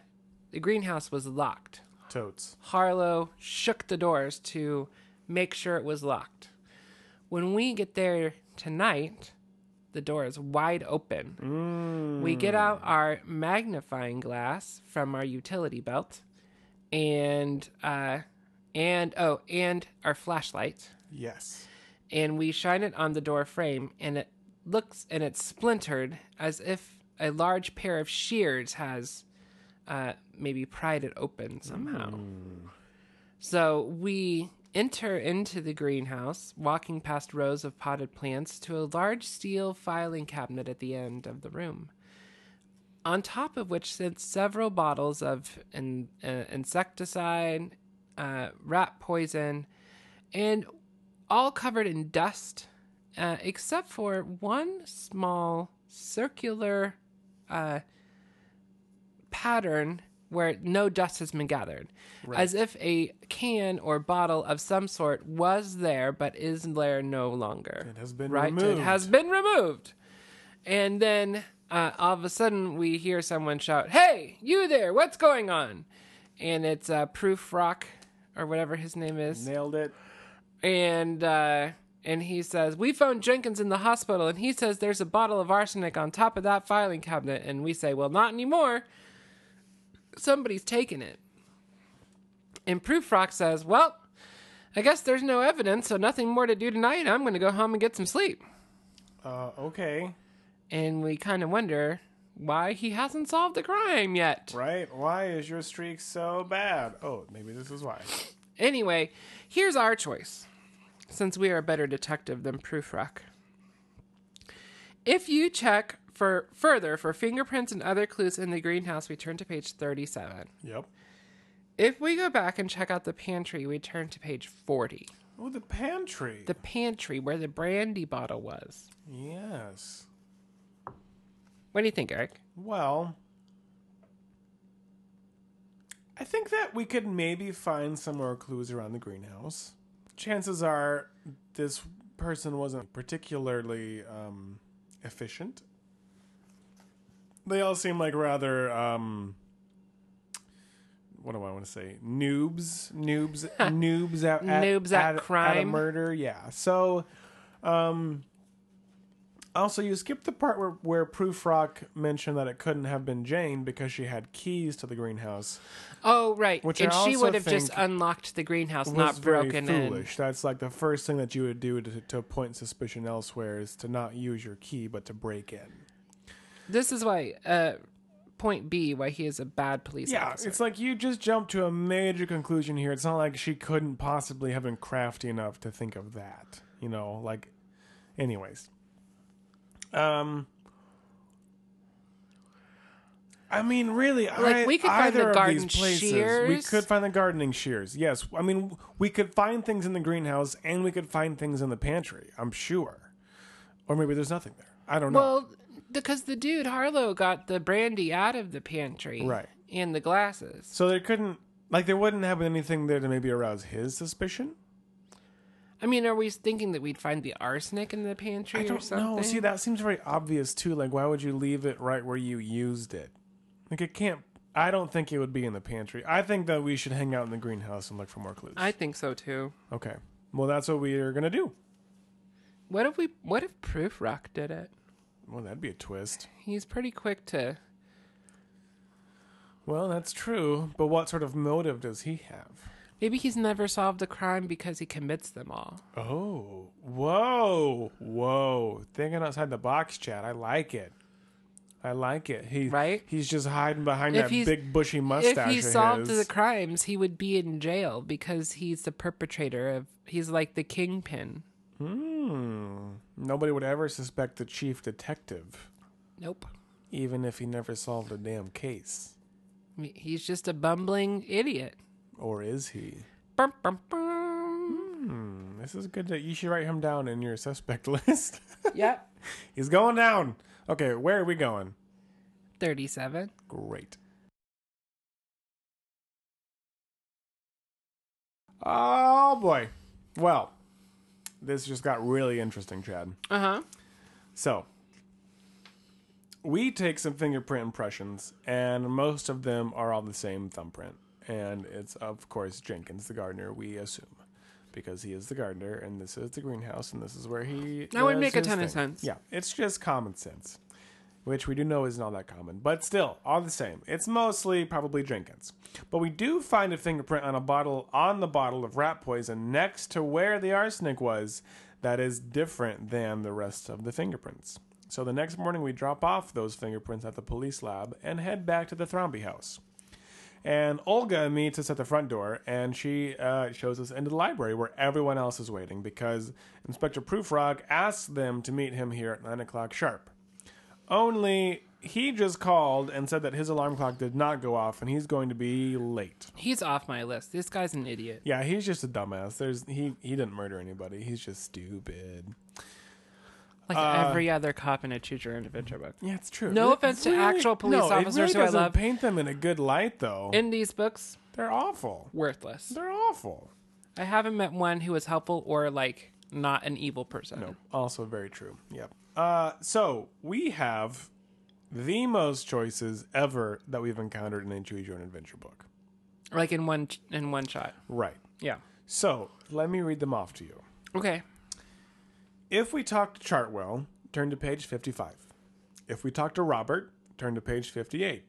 the greenhouse was locked. Totes. Harlow shook the doors to make sure it was locked. When we get there tonight, the door is wide open. We get out our magnifying glass from our utility belt and uh and oh, and our flashlight Yes. and we shine it on the door frame and it looks and it's splintered as if a large pair of shears has uh, maybe pried it open somehow. So we enter into the greenhouse, walking past rows of potted plants to a large steel filing cabinet at the end of the room. On top of which sit several bottles of in, uh, insecticide, uh, rat poison, and all covered in dust, uh, except for one small circular uh, pattern where no dust has been gathered, as if a can or bottle of some sort was there but is there no longer. It has been right. removed. It has been removed, and then uh, all of a sudden we hear someone shout, "Hey, you there! What's going on?" And it's uh, Prufrock or whatever his name is Nailed it. and uh, and he says we found Jenkins in the hospital, and he says there's a bottle of arsenic on top of that filing cabinet, and we say, well, not anymore. Somebody's taken it. And Prufrock says, well, I guess there's no evidence, so nothing more to do tonight. I'm going to go home and get some sleep. Uh, okay. And we kind of wonder why he hasn't solved the crime yet. Right? Why is your streak so bad? Oh, maybe this is why. Anyway, here's our choice, since we are a better detective than Prufrock. If you check for further for fingerprints and other clues in the greenhouse, we turn to page 37. Yep. If we go back and check out the pantry, we turn to page 40. Oh, the pantry. The pantry where the brandy bottle was. yes. What do you think, Eric? Well, I think that we could maybe find some more clues around the greenhouse. Chances are this person wasn't particularly um, efficient. They all seem like rather, um, what do I want to say? Noobs, noobs, [LAUGHS] noobs at, at Noobs at at a crime. murder. Yeah. So, um, also, you skipped the part where, where Prufrock mentioned that it couldn't have been Jane because she had keys to the greenhouse. Oh, right. Which and I she would have just unlocked the greenhouse, not very broken in. foolish. That's like the first thing that you would do to, to point suspicion elsewhere is to not use your key but to break in. This is why, uh, point B, why he is a bad police Yeah, officer. it's like you just jumped to a major conclusion here. It's not like she couldn't possibly have been crafty enough to think of that. You know, like, anyways. Um, I mean, really, Like, I, we could find the garden places, we could find the gardening shears. Yes, I mean, we could find things in the greenhouse, and we could find things in the pantry. I'm sure, or maybe there's nothing there. I don't know. Well, because the dude Harlow got the brandy out of the pantry, Right. and the glasses. so there couldn't, like, there wouldn't have been anything there to maybe arouse his suspicion. I mean, are we thinking that we'd find the arsenic in the pantry I or don't something? know. See, that seems very obvious too. Like, why would you leave it right where you used it? Like, it can't. I don't think it would be in the pantry. I think that we should hang out in the greenhouse and look for more clues. I think so too. okay. Well, that's what we are gonna do. What if we? What if Prufrock did it? Well, that'd be a twist. He's pretty quick to. Well, that's true. But what sort of motive does he have? Maybe he's never solved a crime because he commits them all. Oh, whoa, whoa! Thinking outside the box, Chad. I like it. I like it. He Right? He's just hiding behind If that big bushy mustache. if he solved his. the crimes, he would be in jail because he's the perpetrator of. He's like the kingpin. Hmm. Nobody would ever suspect the chief detective, Nope. even if he never solved a damn case. He's just a bumbling idiot. Or is he? Bum, bum, bum. Hmm. This is good. To, you should write him down in your suspect [LAUGHS] list. Yep. He's going down. Okay, where are we going? 37. Great. Oh boy. Well, this just got really interesting, Chad. Uh huh. So, we take some fingerprint impressions, and most of them are all the same thumbprint. And it's, of course, Jenkins, the gardener, we assume. Because he is the gardener, and this is the greenhouse, and this is where he. That would make a ton of sense. Yeah, it's just common sense, which we do know isn't all that common. But still, all the same, it's mostly probably Jenkins. But we do find a fingerprint on a bottle, on the bottle of rat poison next to where the arsenic was, that is different than the rest of the fingerprints. So the next morning, we drop off those fingerprints at the police lab and head back to the Thromby house. And Olga meets us at the front door, and she uh, shows us into the library where everyone else is waiting because Inspector Prufrock asks them to meet him here at 9 o'clock sharp. Only he just called and said that his alarm clock did not go off and he's going to be late. He's off my list. This guy's an idiot. Yeah, he's just a dumbass. There's he he didn't murder anybody. He's just stupid. Like Uh, every other cop in a choose your own adventure book. Yeah, it's true. No It offense to actual police no, officers it really who I doesn't love. paint them in a good light though. In these books, They're awful. worthless. They're awful. I haven't met one who was helpful or like not an evil person. No, also very true. Yep. Uh, so we have the most choices ever that we've encountered in a choose your own adventure book. Like in one in one shot. Right. Yeah. So let me read them off to you. Okay. If we talk to Chartwell, turn to page 55. If we talk to Robert, turn to page 58.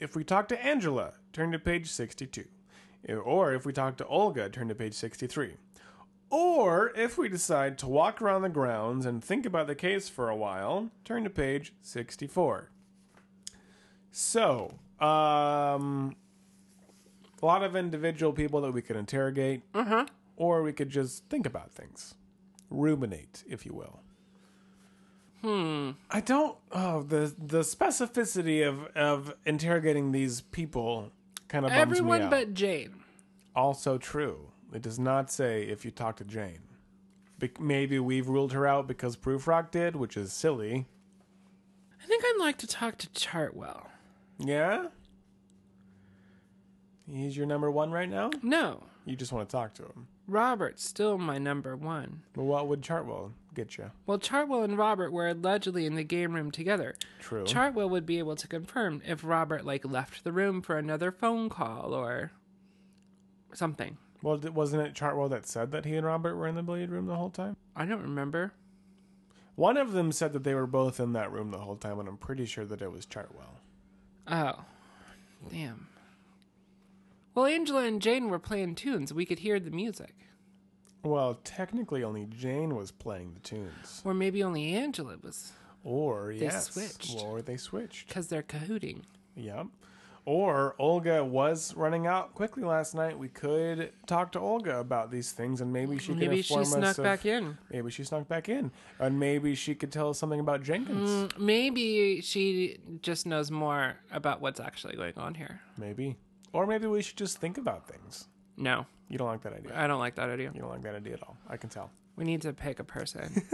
If we talk to Angela, turn to page 62. Or if we talk to Olga, turn to page 63. Or if we decide to walk around the grounds and think about the case for a while, turn to page 64. So, um, a lot of individual people that we could interrogate, or we could just think about things ruminate, if you will. Hmm. I don't. Oh, the the specificity of of interrogating these people kind of Everyone but Jane. also true. It does not say if you talk to Jane. Be- maybe we've ruled her out because Prufrock did, which is silly. I think I'd like to talk to Chartwell. Yeah. He's your number one right now. No. You just want to talk to him. Robert's still my number one. Well, what would Chartwell get you? Well, Chartwell and Robert were allegedly in the game room together. True. Chartwell would be able to confirm if Robert like left the room for another phone call or something. well, wasn't it Chartwell that said that he and Robert were in the billiard room the whole time? I don't remember. One of them said that they were both in that room the whole time, and I'm pretty sure that it was Chartwell. Oh, damn. Well, Angela and Jane were playing tunes. We could hear the music. Well, technically, only Jane was playing the tunes. Or maybe only Angela was Or, yes. switched. Or they switched. because they're cahooting. Yep. Or Olga was running out quickly last night. We could talk to Olga about these things, and maybe she could Maybe she inform us snuck of- back in. Maybe she snuck back in, and maybe she could tell us something about Jenkins. Mm, maybe she just knows more about what's actually going on here. Maybe, or maybe we should just think about things. No, You don't like that idea. I don't like that idea. You don't like that idea at all. I can tell. We need to pick a person. [LAUGHS]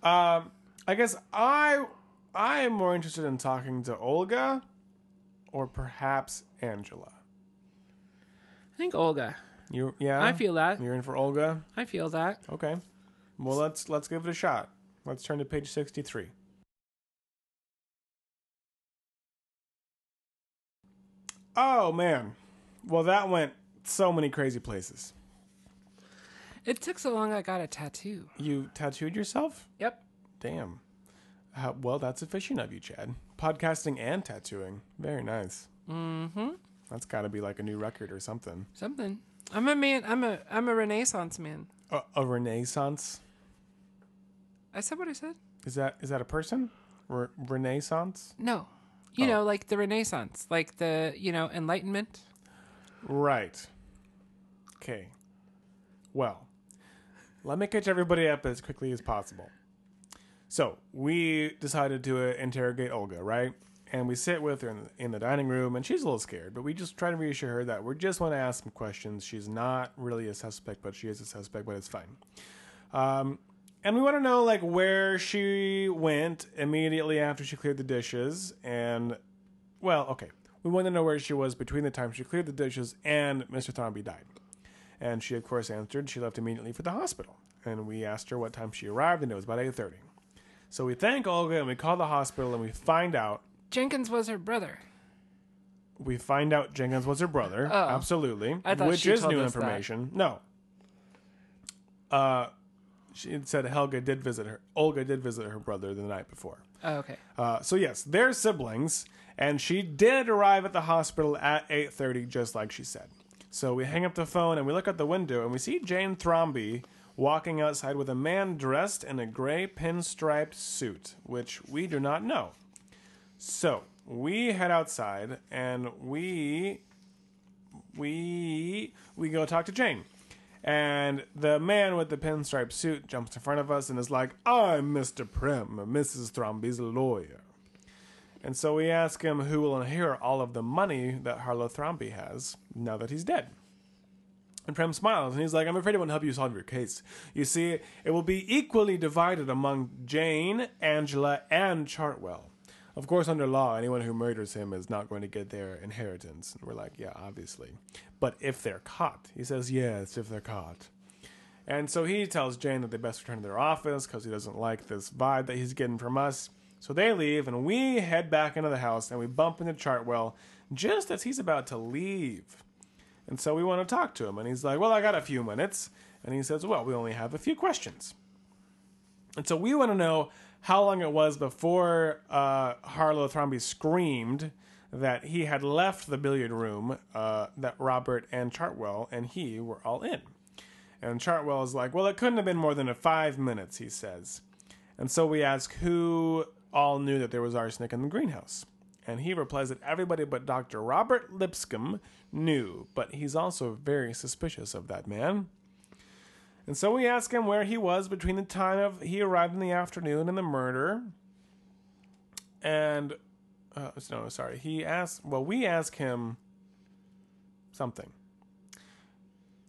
Um, I guess I I am more interested in talking to Olga, or perhaps Angela. I think Olga. You yeah. I feel that. you're in for Olga. I feel that. Okay. Well, let's let's give it a shot. Let's turn to page sixty-three. Oh man. Well, that went so many crazy places. It took so long I got a tattoo. You tattooed yourself? Yep. Damn. How, well, that's efficient of you, Chad. Podcasting and tattooing. Very nice. Mm-hmm. That's got to be like a new record or something. Something. I'm a man. I'm a. I'm a Renaissance man. A, a renaissance? I said what I said. Is that is that a person? Re- renaissance? No. You Oh. know, like the Renaissance, like the you know Enlightenment. Right. Okay. Well, let me catch everybody up as quickly as possible. So, we decided to uh, interrogate Olga, right? And we sit with her in the, in the dining room, and she's a little scared, but we just try to reassure her that we just want to ask some questions. She's not really a suspect, but she is a suspect, but it's fine. Um, and we want to know, like, where she went immediately after she cleared the dishes, and well, okay. We want to know where she was between the time she cleared the dishes and Mr. Thromby died. And she, of course, answered she left immediately for the hospital. And we asked her what time she arrived, and it was about 8.30. So we thank Olga, and we call the hospital, and we find out. Jenkins was her brother. We find out Jenkins was her brother. Oh. absolutely. Which is new us that. information. No. Uh, she said Helga did visit her. Olga did visit her brother the night before. Oh, okay. Uh, so yes, they're siblings, and she did arrive at the hospital at 8:30, just like she said. So we hang up the phone and we look out the window and we see Jane Thromby walking outside with a man dressed in a gray pinstriped suit, which we do not know. So we head outside and we we we go talk to Jane. And the man with the pinstripe suit jumps in front of us and is like, I'm Mr. Prim, Mrs. Thromby's lawyer. And so we ask him who will inherit all of the money that Harlow Thromby has now that he's dead. And Prem smiles and he's like, I'm afraid it won't help you solve your case. You see, it will be equally divided among Jane, Angela, and Chartwell. Of course, under law, anyone who murders him is not going to get their inheritance. And we're like, yeah, obviously. But if they're caught, he says, yes, if they're caught. And so he tells Jane that they best return to their office because he doesn't like this vibe that he's getting from us. So they leave, and we head back into the house, and we bump into Chartwell just as he's about to leave. And so we want to talk to him, and he's like, Well, I got a few minutes. And he says, Well, we only have a few questions. And so we want to know how long it was before uh, Harlow Thromby screamed that he had left the billiard room, uh, that Robert and Chartwell and he were all in. And Chartwell is like, Well, it couldn't have been more than five minutes, he says. And so we ask who all knew that there was arsenic in the greenhouse. And he replies that everybody but Dr. Robert Lipscomb knew, but he's also very suspicious of that man. And so we ask him where he was between the time of he arrived in the afternoon and the murder. And uh, no, sorry, he asked. Well, we ask him something.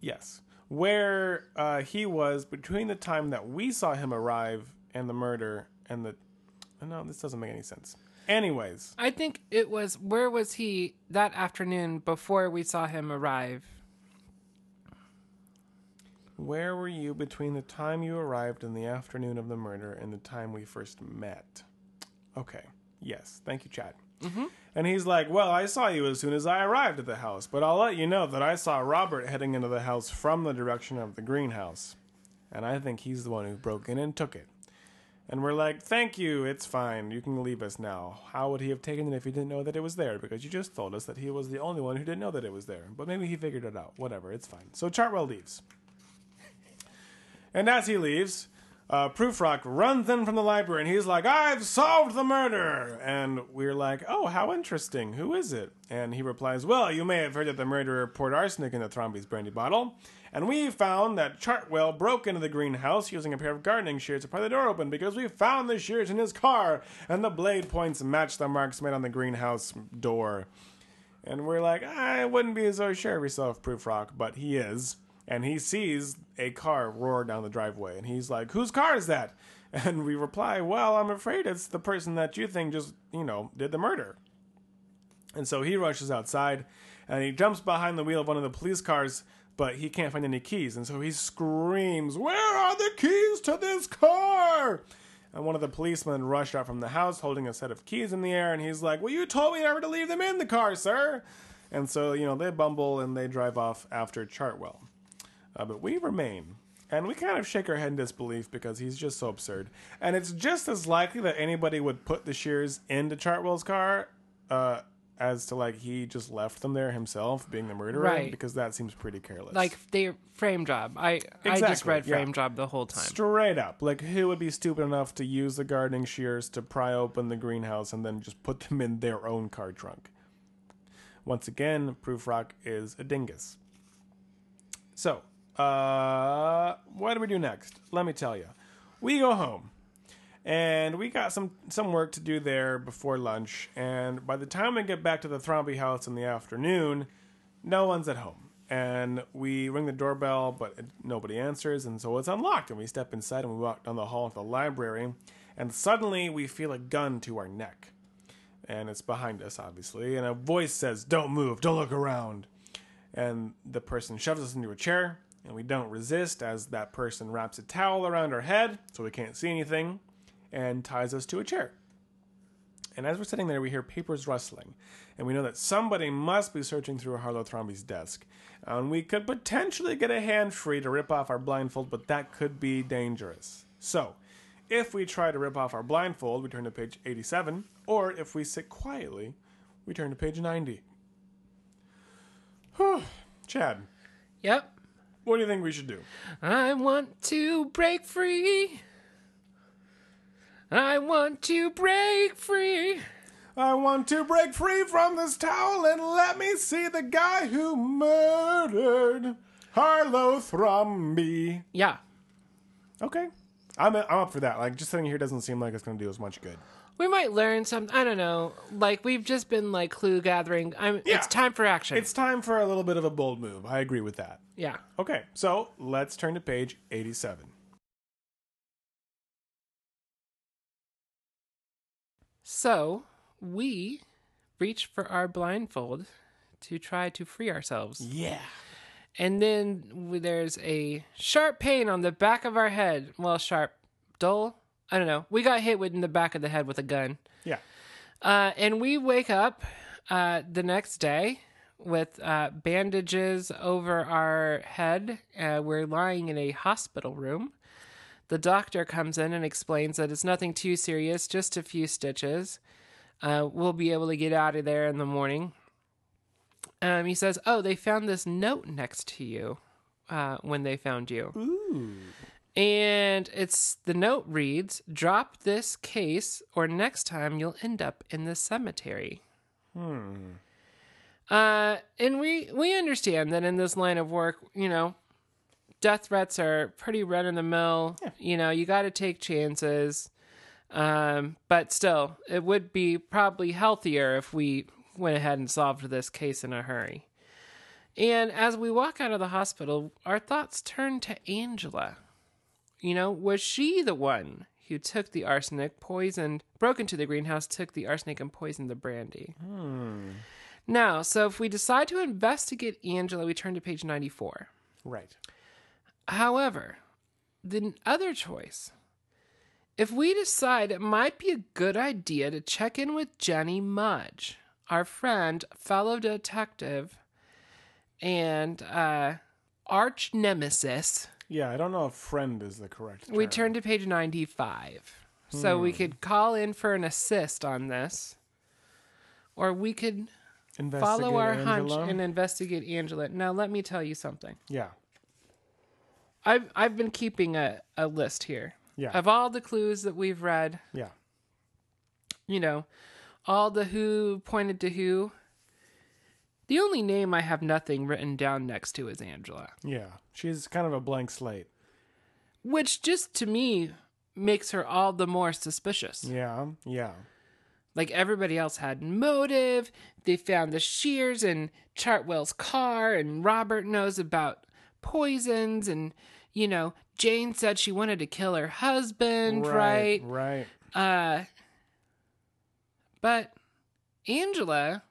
Yes, where uh, he was between the time that we saw him arrive and the murder and the. No, this doesn't make any sense. Anyways, I think it was where was he that afternoon before we saw him arrive? Where were you between the time you arrived in the afternoon of the murder and the time we first met? Okay. Yes. Thank you, Chad. Mm-hmm. And he's like, Well, I saw you as soon as I arrived at the house, but I'll let you know that I saw Robert heading into the house from the direction of the greenhouse. And I think he's the one who broke in and took it. And we're like, Thank you, it's fine. You can leave us now. How would he have taken it if he didn't know that it was there? Because you just told us that he was the only one who didn't know that it was there. But maybe he figured it out. Whatever, it's fine. So Chartwell leaves. And as he leaves, uh, Prufrock runs in from the library and he's like, I've solved the murder. And we're like, oh, how interesting. Who is it? And he replies, well, you may have heard that the murderer poured arsenic in the Thromby's brandy bottle. And we found that Chartwell broke into the greenhouse using a pair of gardening shears to pry the door open because we found the shears in his car and the blade points match the marks made on the greenhouse door. And we're like, I wouldn't be so sure of yourself, Prufrock, but he is. And he sees a car roar down the driveway. And he's like, Whose car is that? [LAUGHS] And we reply, Well, I'm afraid it's the person that you think just, you know, did the murder. And so he rushes outside and he jumps behind the wheel of one of the police cars, but he can't find any keys. And so he screams, Where are the keys to this car? And one of the policemen rushed out from the house holding a set of keys in the air. And he's like, Well, you told me never to leave them in the car, sir. And so, you know, they bumble and they drive off after Chartwell. Uh, but we remain. And we kind of shake our head in disbelief because he's just so absurd. And it's just as likely that anybody would put the shears into Chartwell's car uh, as to like he just left them there himself, being the murderer, Right. because that seems pretty careless. Like they frame job. I I just Exactly, read yeah. frame job the whole time. straight up, like who would be stupid enough to use the gardening shears to pry open the greenhouse and then just put them in their own car trunk? Once again, Prufrock is a dingus. So, uh, what do we do next? Let me tell you. We go home, and we got some some work to do there before lunch. And by the time we get back to the Thromby house in the afternoon, no one's at home. And we ring the doorbell, but nobody answers, and so it's unlocked. And we step inside and we walk down the hall to the library, and suddenly we feel a gun to our neck. And it's behind us, obviously, and a voice says, Don't move, don't look around. And the person shoves us into a chair, and we don't resist as that person wraps a towel around our head so we can't see anything and ties us to a chair. And as we're sitting there, we hear papers rustling, and we know that somebody must be searching through Harlow Thromby's desk. And we could potentially get a hand free to rip off our blindfold, but that could be dangerous. So, if we try to rip off our blindfold, we turn to page 87, or if we sit quietly, we turn to page 90. Whew. Chad, Yep. What do you think we should do? I want to break free. I want to break free. I want to break free from this towel and let me see the guy who murdered Harlow Thromby. Yeah. Okay. I'm, I'm up for that. Like, just sitting here doesn't seem like it's going to do as much good. We might learn some. I don't know. Like we've just been like clue gathering. I'm. Yeah. It's time for action. It's time for a little bit of a bold move. I agree with that. Yeah. Okay, so let's turn to page 87. So we reach for our blindfold to try to free ourselves, Yeah. and then there's a sharp pain on the back of our head. Well, sharp, dull. I don't know. We got hit with in the back of the head with a gun. Yeah. Uh, and we wake up uh, the next day with uh, bandages over our head. Uh, we're lying in a hospital room. The doctor comes in and explains that it's nothing too serious, just a few stitches. Uh, we'll be able to get out of there in the morning. Um, he says, Oh, they found this note next to you uh, when they found you. Ooh. And it's the note reads, "Drop this case, or next time you'll end up in the cemetery." Hmm. Uh, and we we understand that in this line of work, you know, death threats are pretty run in the mill. You know, you got to take chances. Um, but still, it would be probably healthier if we went ahead and solved this case in a hurry. And as we walk out of the hospital, our thoughts turn to Angela. You know, was she the one who took the arsenic, poisoned, broke into the greenhouse, took the arsenic, and poisoned the brandy? Now, so if we decide to investigate Angela, we turn to page 94. Right. However, the other choice, if we decide it might be a good idea to check in with Jenny Mudge, our friend, fellow detective, and uh, arch nemesis, Yeah, I don't know if friend is the correct we turn to page 95. So we could call in for an assist on this, or we could follow our hunch and investigate Angela. Now, let me tell you something. Yeah. I've I've been keeping a, a list here. Yeah. Of all the clues that we've read, Yeah. you know, all the who pointed to who. The only name I have nothing written down next to is Angela, Yeah. She's kind of a blank slate. which just to me makes her all the more suspicious. Yeah. Yeah. Like everybody else had motive. They found the shears in Chartwell's car, and Robert knows about poisons. And, you know, Jane said she wanted to kill her husband, right? Right. Uh, but Angela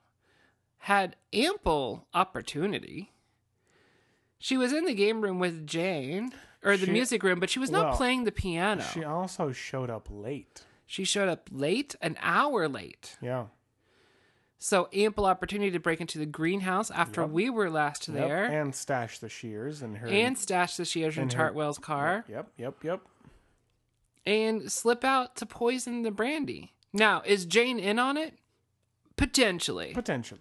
had ample opportunity. She was in the game room with Jane, or the She- music room, but she was not well, playing the piano. She also showed up late. She showed up late, an hour late. Yeah. So ample opportunity to break into the greenhouse after Yep. we were last Yep. there And stash the shears and her. and stash the shears in and her- Chartwell's car Yep. Yep. Yep. and slip out to poison the brandy. Now, is Jane in on it? Potentially. Potentially.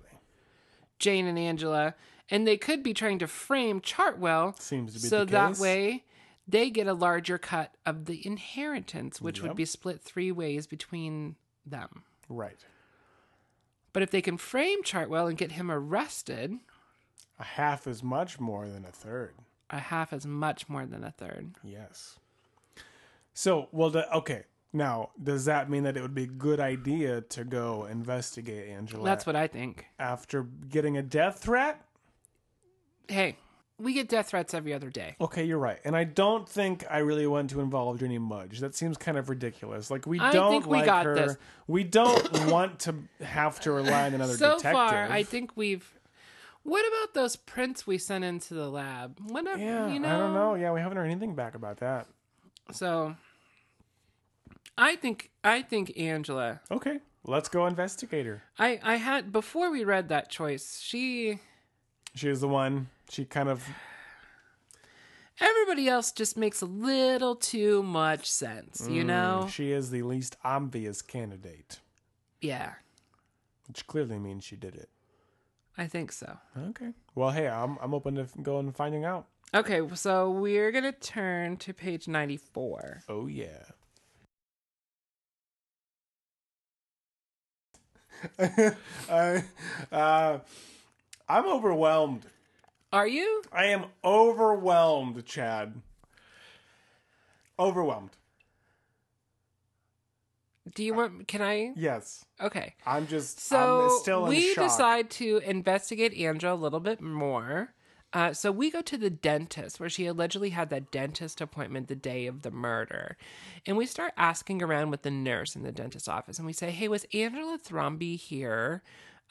Jane and Angela, and they could be trying to frame Chartwell Seems to be so that way they get a larger cut of the inheritance, which would be split three ways between them. Right. But if they can frame Chartwell and get him arrested, A half is much more than a third. a half is much more than a third. Yes. So, well, the, okay. Now, does that mean that it would be a good idea to go investigate Angela That's what I think. after getting a death threat? Hey, we get death threats every other day. Okay, you're right. And I don't think I really want to involve Jenny Mudge. That seems kind of ridiculous. Like we I don't think we like got her. this. We don't [COUGHS] want to have to rely on another so detective. So far, I think we've. What about those prints we sent into the lab? Whatever, Yeah, you know. I don't know. Yeah, we haven't heard anything back about that. So, I think I think Angela. Okay, let's go investigate her. I I had before we read that choice. She She was the one. She kind of everybody else just makes a little too much sense, you know? she is the least obvious candidate, Yeah, which clearly means she did it. I think so. Okay. Well, hey, I'm I'm open to going and finding out. Okay, so we're gonna turn to page ninety-four. Oh yeah. [LAUGHS] I, uh, I'm overwhelmed. Are you? I am overwhelmed, Chad. Overwhelmed. Do you want? Can I? Yes. Okay. I'm just. So I'm still in we shock. decide to investigate Angela a little bit more. Uh, so we go to the dentist where she allegedly had that dentist appointment the day of the murder. And we start asking around with the nurse in the dentist office. And we say, hey, was Angela Thromby here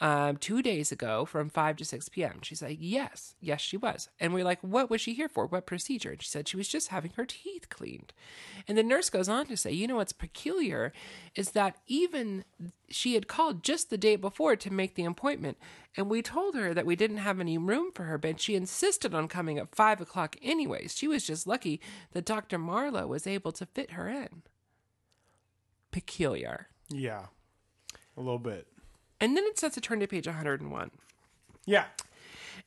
um, two days ago from 5 to 6 p.m.? She's like, yes, yes, she was. And we're like, what was she here for? What procedure? And she said she was just having her teeth cleaned. And the nurse goes on to say, you know what's peculiar is that even she had called just the day before to make the appointment. And we told her that we didn't have any room for her, but she insisted on coming at five o'clock anyways. She was just lucky that Dr. Marlowe was able to fit her in. Peculiar. Yeah. A little bit. And then it says to turn to page 101. Yeah.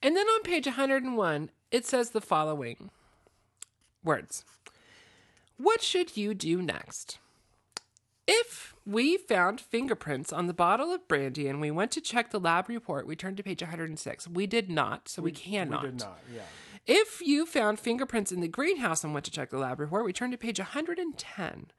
And then on page 101, it says the following words What should you do next? If we found fingerprints on the bottle of brandy and we went to check the lab report, we turned to page 106. We did not, so we, cannot. We did not. Yeah. If you found fingerprints in the greenhouse and went to check the lab report, we turn to page 110.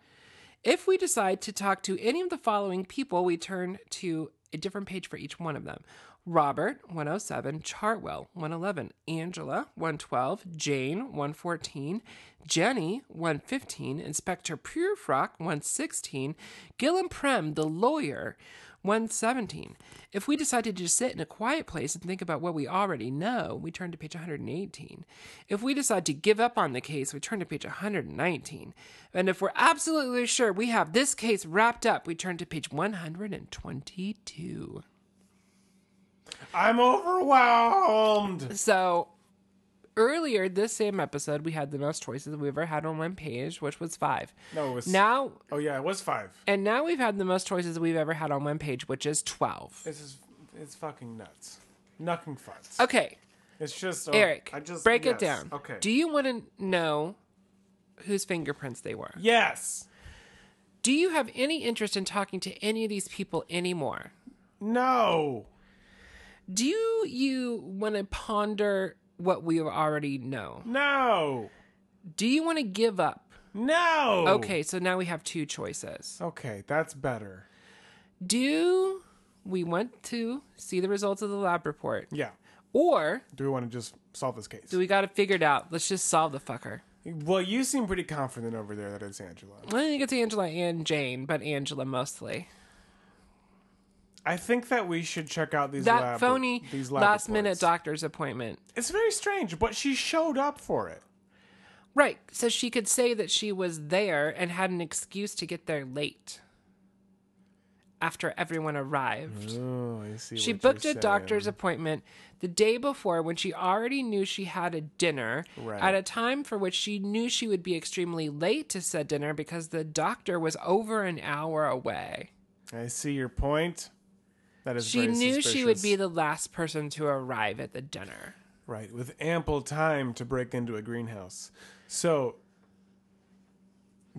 If we decide to talk to any of the following people, we turn to a different page for each one of them. Robert, 107, Chartwell, 111, Angela, 112, Jane, 114, Jenny, 115, Inspector Prufrock, 116, Gilliam Prem, the lawyer, 117. If we decide to just sit in a quiet place and think about what we already know, we turn to page 118. If we decide to give up on the case, we turn to page 119. And if we're absolutely sure we have this case wrapped up, we turn to page 122. I'm overwhelmed. So earlier this same episode, we had the most choices we ever had on one page, which was five. No, it was. Now, Oh yeah, it was five. and now we've had the most choices we've ever had on one page, which is 12. This is. It's fucking nuts. Knucking futs. Okay, It's just. oh, Eric, I just break it down. Okay. Do you want to know whose fingerprints they were. Yes. Do you have any interest in talking to any of these people anymore? No. Do you want to ponder what we already know? No. Do you want to give up? No. Okay, so now we have two choices. Okay, that's better. Do we want to see the results of the lab report? Yeah. Or Do we want to just solve this case? do we got it figured out? Let's just solve the fucker. well, you seem pretty confident over there that it's Angela. I think it's Angela and Jane, but Angela mostly. I think that we should check out these That lab, phony these lab last minute doctor's appointment. It's very strange, but she showed up for it. Right, so she could say that she was there and had an excuse to get there late. After everyone arrived. Oh, I see. She booked a doctor's appointment the day before when she already knew she had a dinner Right. at a time for which she knew she would be extremely late to said dinner because the doctor was over an hour away. I see your point. That is She knew she would be the last person to arrive at the dinner. right with ample time to break into a greenhouse. So,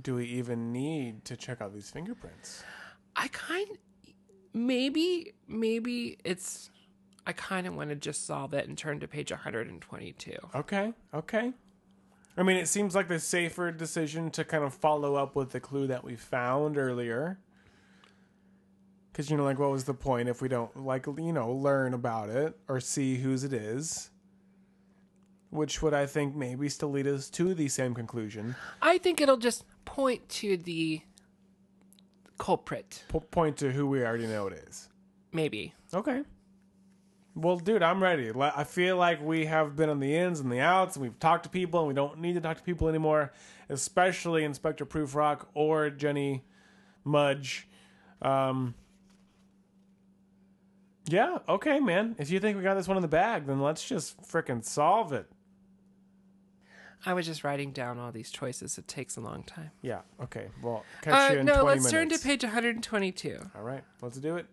do we even need to check out these fingerprints? I kind maybe maybe it's I kind of want to just solve it and turn to page 122. Okay, okay. I mean, it seems like the safer decision to kind of follow up with the clue that we found earlier. Because, you know, like, what was the point if we don't, like, you know, learn about it or see whose it is? Which would, I think, maybe still lead us to the same conclusion. I think it'll just point to the culprit. Po- point to who we already know it is. Maybe. Okay. Well, dude, I'm ready. I feel like we have been on the ins and the outs, and we've talked to people, and we don't need to talk to people anymore, especially Inspector Prufrock or Jenny Mudge. Um, yeah, okay, man. If you think we got this one in the bag, then let's just frickin' solve it. I was just writing down all these choices. It takes a long time. Yeah, okay. Well, catch Uh, you in no, 20 let's turn to page 122. All right, let's do it.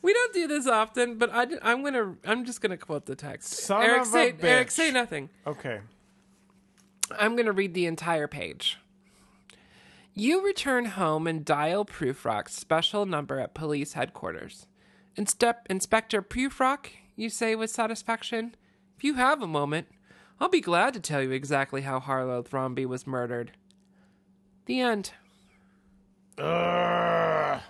We don't do this often, but I, am gonna. I'm just gonna quote the text. Son Eric, say, Eric, say nothing. Okay. I'm going to read the entire page. You return home and dial Prufrock's special number at police headquarters. Instep- Inspector Prufrock, you say with satisfaction. If you have a moment, I'll be glad to tell you exactly how Harlow Thromby was murdered. The end. Ugh.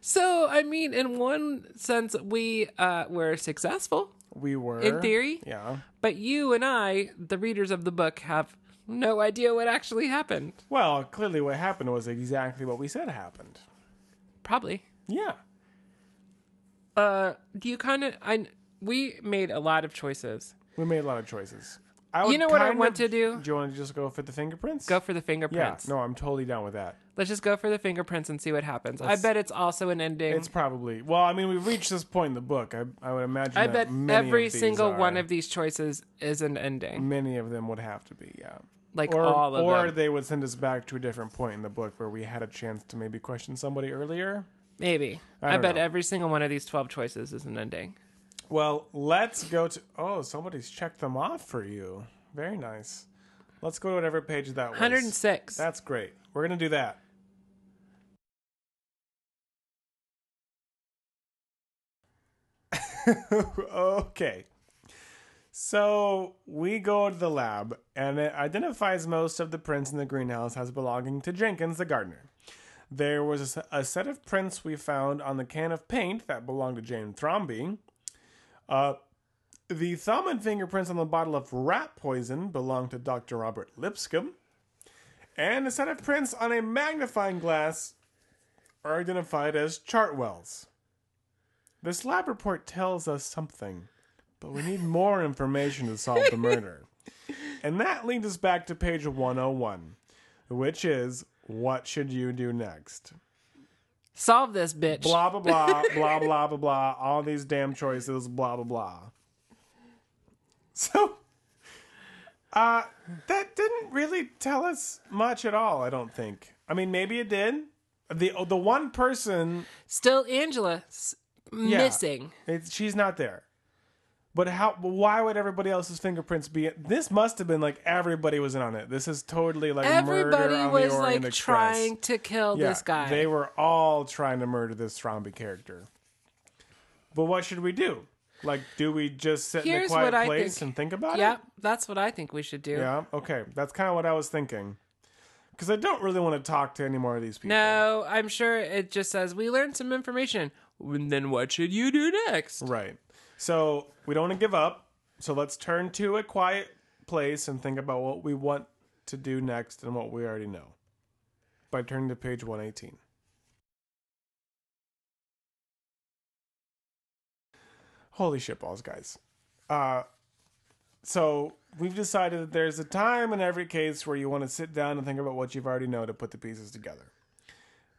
So, I mean, in one sense, we uh, were successful, We were. In theory? Yeah. but you and I, the readers of the book, have no idea what actually happened. Well, clearly what happened was exactly what we said happened. Probably. Yeah. Uh, do you kind of? I we made a lot of choices. We made a lot of choices. I You know what I want of- to do? Do you want to just go for the fingerprints? Go for the Yeah, fingerprints. no, I'm totally down with that. Let's just go for the fingerprints and see what happens. I Let's- bet it's also an ending. It's probably well. I mean, we've reached this point in the book. I, I would imagine. I that bet many every single one of these choices is an ending. many of them would have to be. Yeah. Like Or, all of or them. they would send us back to a different point in the book where we had a chance to maybe question somebody earlier. Maybe. I I, bet know. every single one of these 12 choices is an ending. Well, let's go to. Oh, somebody's checked them off for you. Very nice. Let's go to whatever page that was. 106. That's great. We're gonna do that. [LAUGHS] okay. So we go to the lab, and it identifies most of the prints in the greenhouse as belonging to Jenkins, the gardener. There was a set of prints we found on the can of paint that belonged to Jane Thromby. Uh, the thumb and fingerprints on the bottle of rat poison belonged to Dr. Robert Lipscomb. And a set of prints on a magnifying glass are identified as Chartwell's. This lab report tells us something, but we need more information to solve the murder. And that leads us back to page 101, which is what should you do next? Solve this, bitch. Blah, blah, blah, blah, blah, blah, blah, all these damn choices, blah, blah, blah. So, uh, that didn't really tell us much at all, I don't think. I mean, maybe it did. The the one person Still Angela s- missing. She's not there. But how? Why would everybody else's fingerprints be? This must have been like everybody was in on it. This is totally like murder Everybody on was like Express. trying to kill Yeah, this guy. They were all trying to murder this Thromby character. But what should we do? Like, do we just sit in a quiet place think. and think about it? Yeah, that's what I think we should do. Yeah. Okay, that's kind of what I was thinking. Because I don't really want to talk to any more of these people. No, I'm sure it just says we learned some information. And then what should you do next? Right. So we don't want to give up. So let's turn to a quiet place and think about what we want to do next and what we already know. By turning to page 118. Holy shitballs, guys. Uh, so we've decided that there's a time in every case where you want to sit down and think about what you've already know to put the pieces together.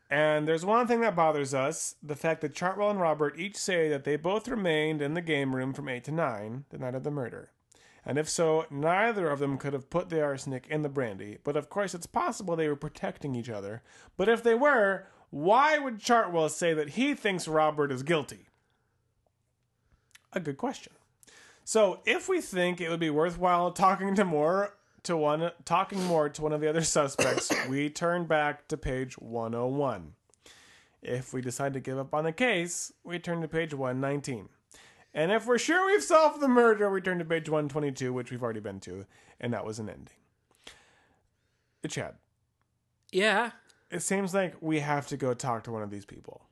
And there's one thing that bothers us the fact that Chartwell and Robert each say that they both remained in the game room from 8 to 9, the night of the murder. And if so, neither of them could have put the arsenic in the brandy. But of course, it's possible they were protecting each other. But if they were, why would Chartwell say that he thinks Robert is guilty? A good question. So, if we think it would be worthwhile talking to more to one talking more to one of the other suspects, [COUGHS] we turn back to page 101. If we decide to give up on the case, we turn to page 119. And if we're sure we've solved the murder, we turn to page 122, which we've already been to, and that was an ending. It chad, Yeah. it seems like we have to go talk to one of these people.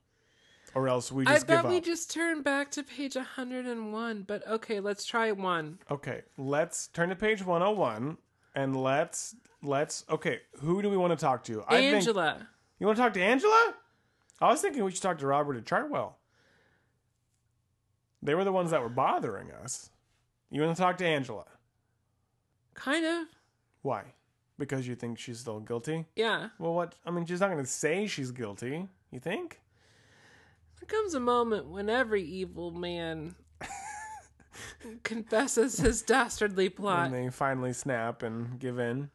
Or else we I just give bet we just turn back to page 101, but okay, let's try one. Okay, let's turn to page 101 and let's let's okay, who do we want to talk to? I think Angela. you want to talk to Angela? I was thinking we should talk to Robert and Chartwell. They were the ones that were bothering us. You want to talk to Angela? Kind of. Why? Because you think she's still guilty? Yeah. Well, what? I mean, she's not going to say she's guilty. You think? There comes a moment when every evil man confesses his dastardly plot. And they finally snap and give in.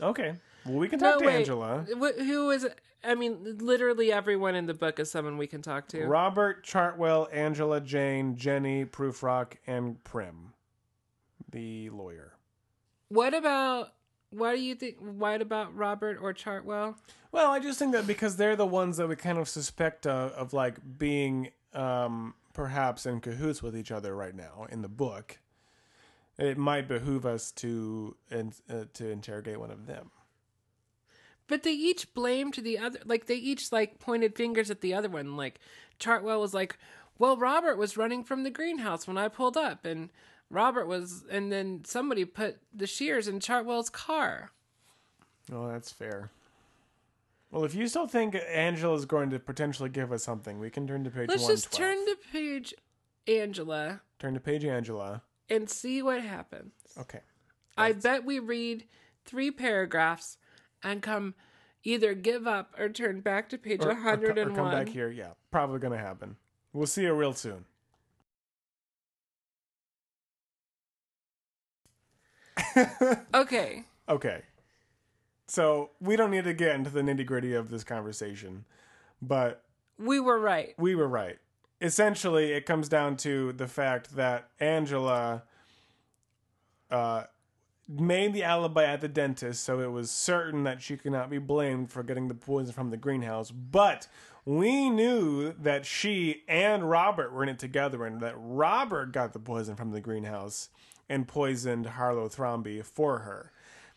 Okay. Well, we can No, talk to wait. Angela. Wh- Who is? I mean, literally everyone in the book is someone we can talk to. Robert, Chartwell, Angela, Jane, Jenny, Prufrock, and Prim, the lawyer. What about? Why do you think? What about Robert or Chartwell? Well, I just think that because they're the ones that we kind of suspect uh, of like being um, perhaps in cahoots with each other right now in the book, it might behoove us to uh, to interrogate one of them. But they each blamed the other. Like they each like pointed fingers at the other one. Like Chartwell was like, "Well, Robert was running from the greenhouse when I pulled up, and Robert was." And then somebody put the shears in Chartwell's car. Oh, that's fair. Well, if you still think Angela's going to potentially give us something, we can turn to page Let's just turn to page Angela Turn to page Angela. and see what happens. Okay. I bet we read three paragraphs and come either give up or turn back to page Or, or, or come back here. Yeah, probably going to happen. We'll see you real soon. [LAUGHS] Okay. Okay. So we don't need to get into the nitty gritty of this conversation, but We were right. we were right. Essentially, it comes down to the fact that Angela uh, made the alibi at the dentist, so it was certain that she could not be blamed for getting the poison from the greenhouse. But we knew that she and Robert were in it together, and that Robert got the poison from the greenhouse and poisoned Harlow Thromby for her.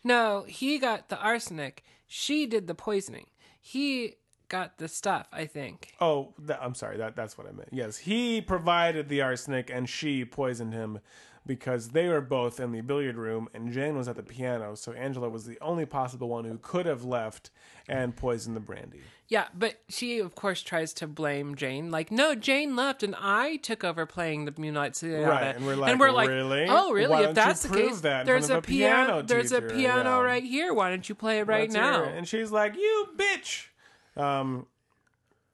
No, he got the arsenic. She did the poisoning. He got the stuff, I think. Oh, I'm sorry. That that's what I meant. Yes, he provided the arsenic, and she poisoned him because they were both in the billiard room, and Jane was at the piano. So Angela was the only possible one who could have left and poisoned the brandy. Yeah, but she, of course, tries to blame Jane. Like, no, Jane left, and I took over playing the Moonlight Sonata. Right, and we're like, really? oh, really? Why if that's the case, that there's a a piano There's a piano Yeah. right here. Why don't you play it right now? And she's like, "You bitch." Um,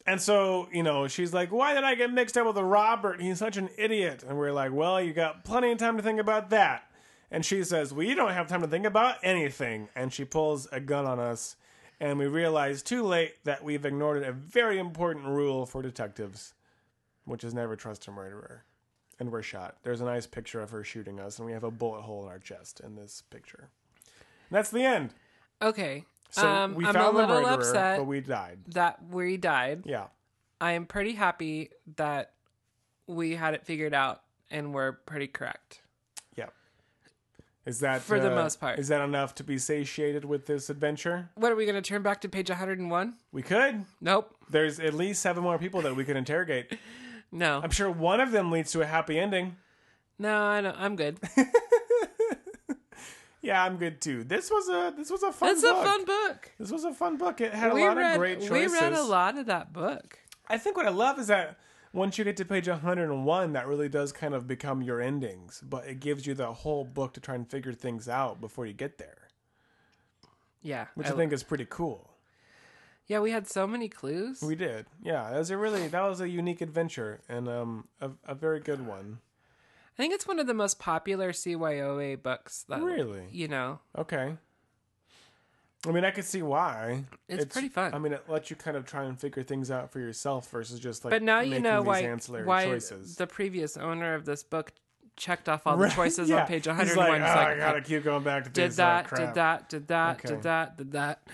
and so you know, she's like, "Why did I get mixed up with a Robert? He's such an idiot." And we're like, "Well, you got plenty of time to think about that." And she says, "Well, you don't have time to think about anything." And she pulls a gun on us, and we realize too late that we've ignored a very important rule for detectives, which is never trust a murderer. and we're shot. There's a nice picture of her shooting us, and we have a bullet hole in our chest in this picture. And that's the end. Okay. So um, we I'm found a the little murderer, upset but we died. that we died. Yeah. I am pretty happy that we had it figured out and we're pretty correct. Yeah. Is that For the uh, most part. Is that enough to be satiated with this adventure? What are we going to turn back to page 101? We could. Nope. There's at least seven more people that we could interrogate. [LAUGHS] No. I'm sure one of them leads to a happy ending. No, I don't, I'm good. [LAUGHS] Yeah, I'm good too. This was a this was a fun It's a book. fun book. This was a fun book. It had a lot read of great choices. we read a lot of that book. I think what I love is that once you get to page 101, that really does kind of become your endings, but it gives you the whole book to try and figure things out before you get there, Yeah. which I, think is pretty cool. Yeah, we had so many clues. We did, yeah. That was a really that was a unique adventure and um a, a very good one. I think it's one of the most popular CYOA books. That, Really? You know, Okay. I mean, I could see why. It's pretty fun. I mean, it lets you kind of try and figure things out for yourself versus just like. but now you know why why choices. the previous owner of this book checked off all the Right, choices yeah. on page He's 101. like, He's "Oh, like, I gotta keep going back to did this, uh, that, oh, crap." did that, did that, Okay. did that, did that.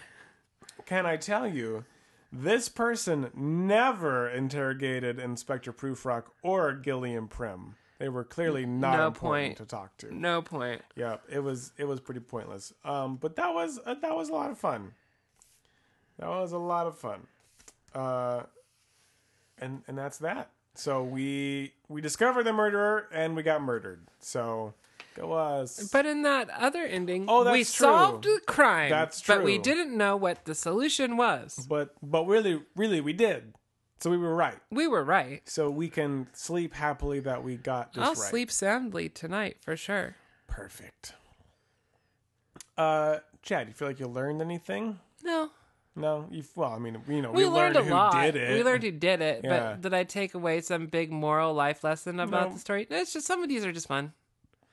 Can I tell you, this person never interrogated Inspector Prufrock or Gilliam Prim. They were clearly not No important point. to talk to. No point. Yeah, it was it was pretty pointless. Um, but that was uh, that was a lot of fun. That was a lot of fun. Uh, and and that's that. So we we discovered the murderer and we got murdered. So go us. But in that other ending, Oh, we that's true. solved the crime. That's true. But we didn't know what the solution was. But but really really we did. So we were right. We were right. So we can sleep happily that we got this I'll right. sleep soundly tonight for sure. Perfect. Uh, Chad, do you feel like you learned anything? No, No, you. Well, I mean, you know, we, we, learned, a who lot. did it. We learned who did it, Yeah. but did I take away some big moral life lesson about No. the story? No, it's just some of these are just fun.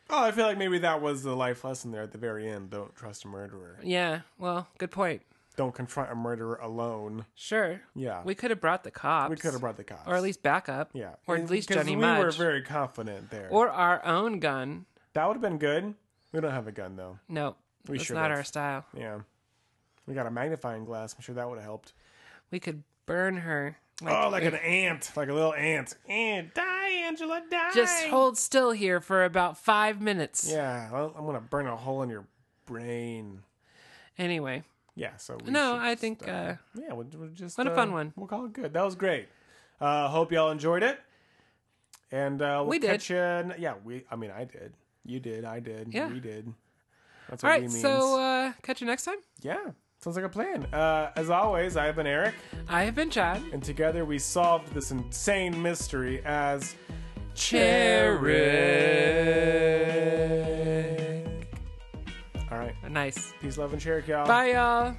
Oh, I feel like maybe that was the life lesson there at the very end. Don't trust a murderer. Yeah, well, good point. Don't confront a murderer alone. Sure. Yeah, We could have brought the cops. we could have brought the cops, Or at least backup. yeah, Or at least Because we Mudge. were very confident there. Or our own gun. that would have been good. We don't have a gun though. No, We that's should not have. our style. Yeah, we got a magnifying glass. I'm sure that would have helped. We could burn her. oh, like eh. an ant, like a little ant. And die, Angela, die. Just hold still here for about five minutes. Yeah, well, I'm gonna burn a hole in your brain. Anyway, Yeah, so we no, I think uh, yeah, we'll, we'll just what a uh, fun one. We'll call it good. That was great. Uh, hope y'all enjoyed it, and uh, we'll We did. catch you. n- Yeah, we. I mean, I did. You did. I did. Yeah. we did. That's what right. we means. So uh, catch you next time. yeah, sounds like a plan. Uh, as always, I have been Eric, I have been Chad. and together we solved this insane mystery as Cherrick. Nice. peace, love, and Cherrick, y'all. Bye, y'all.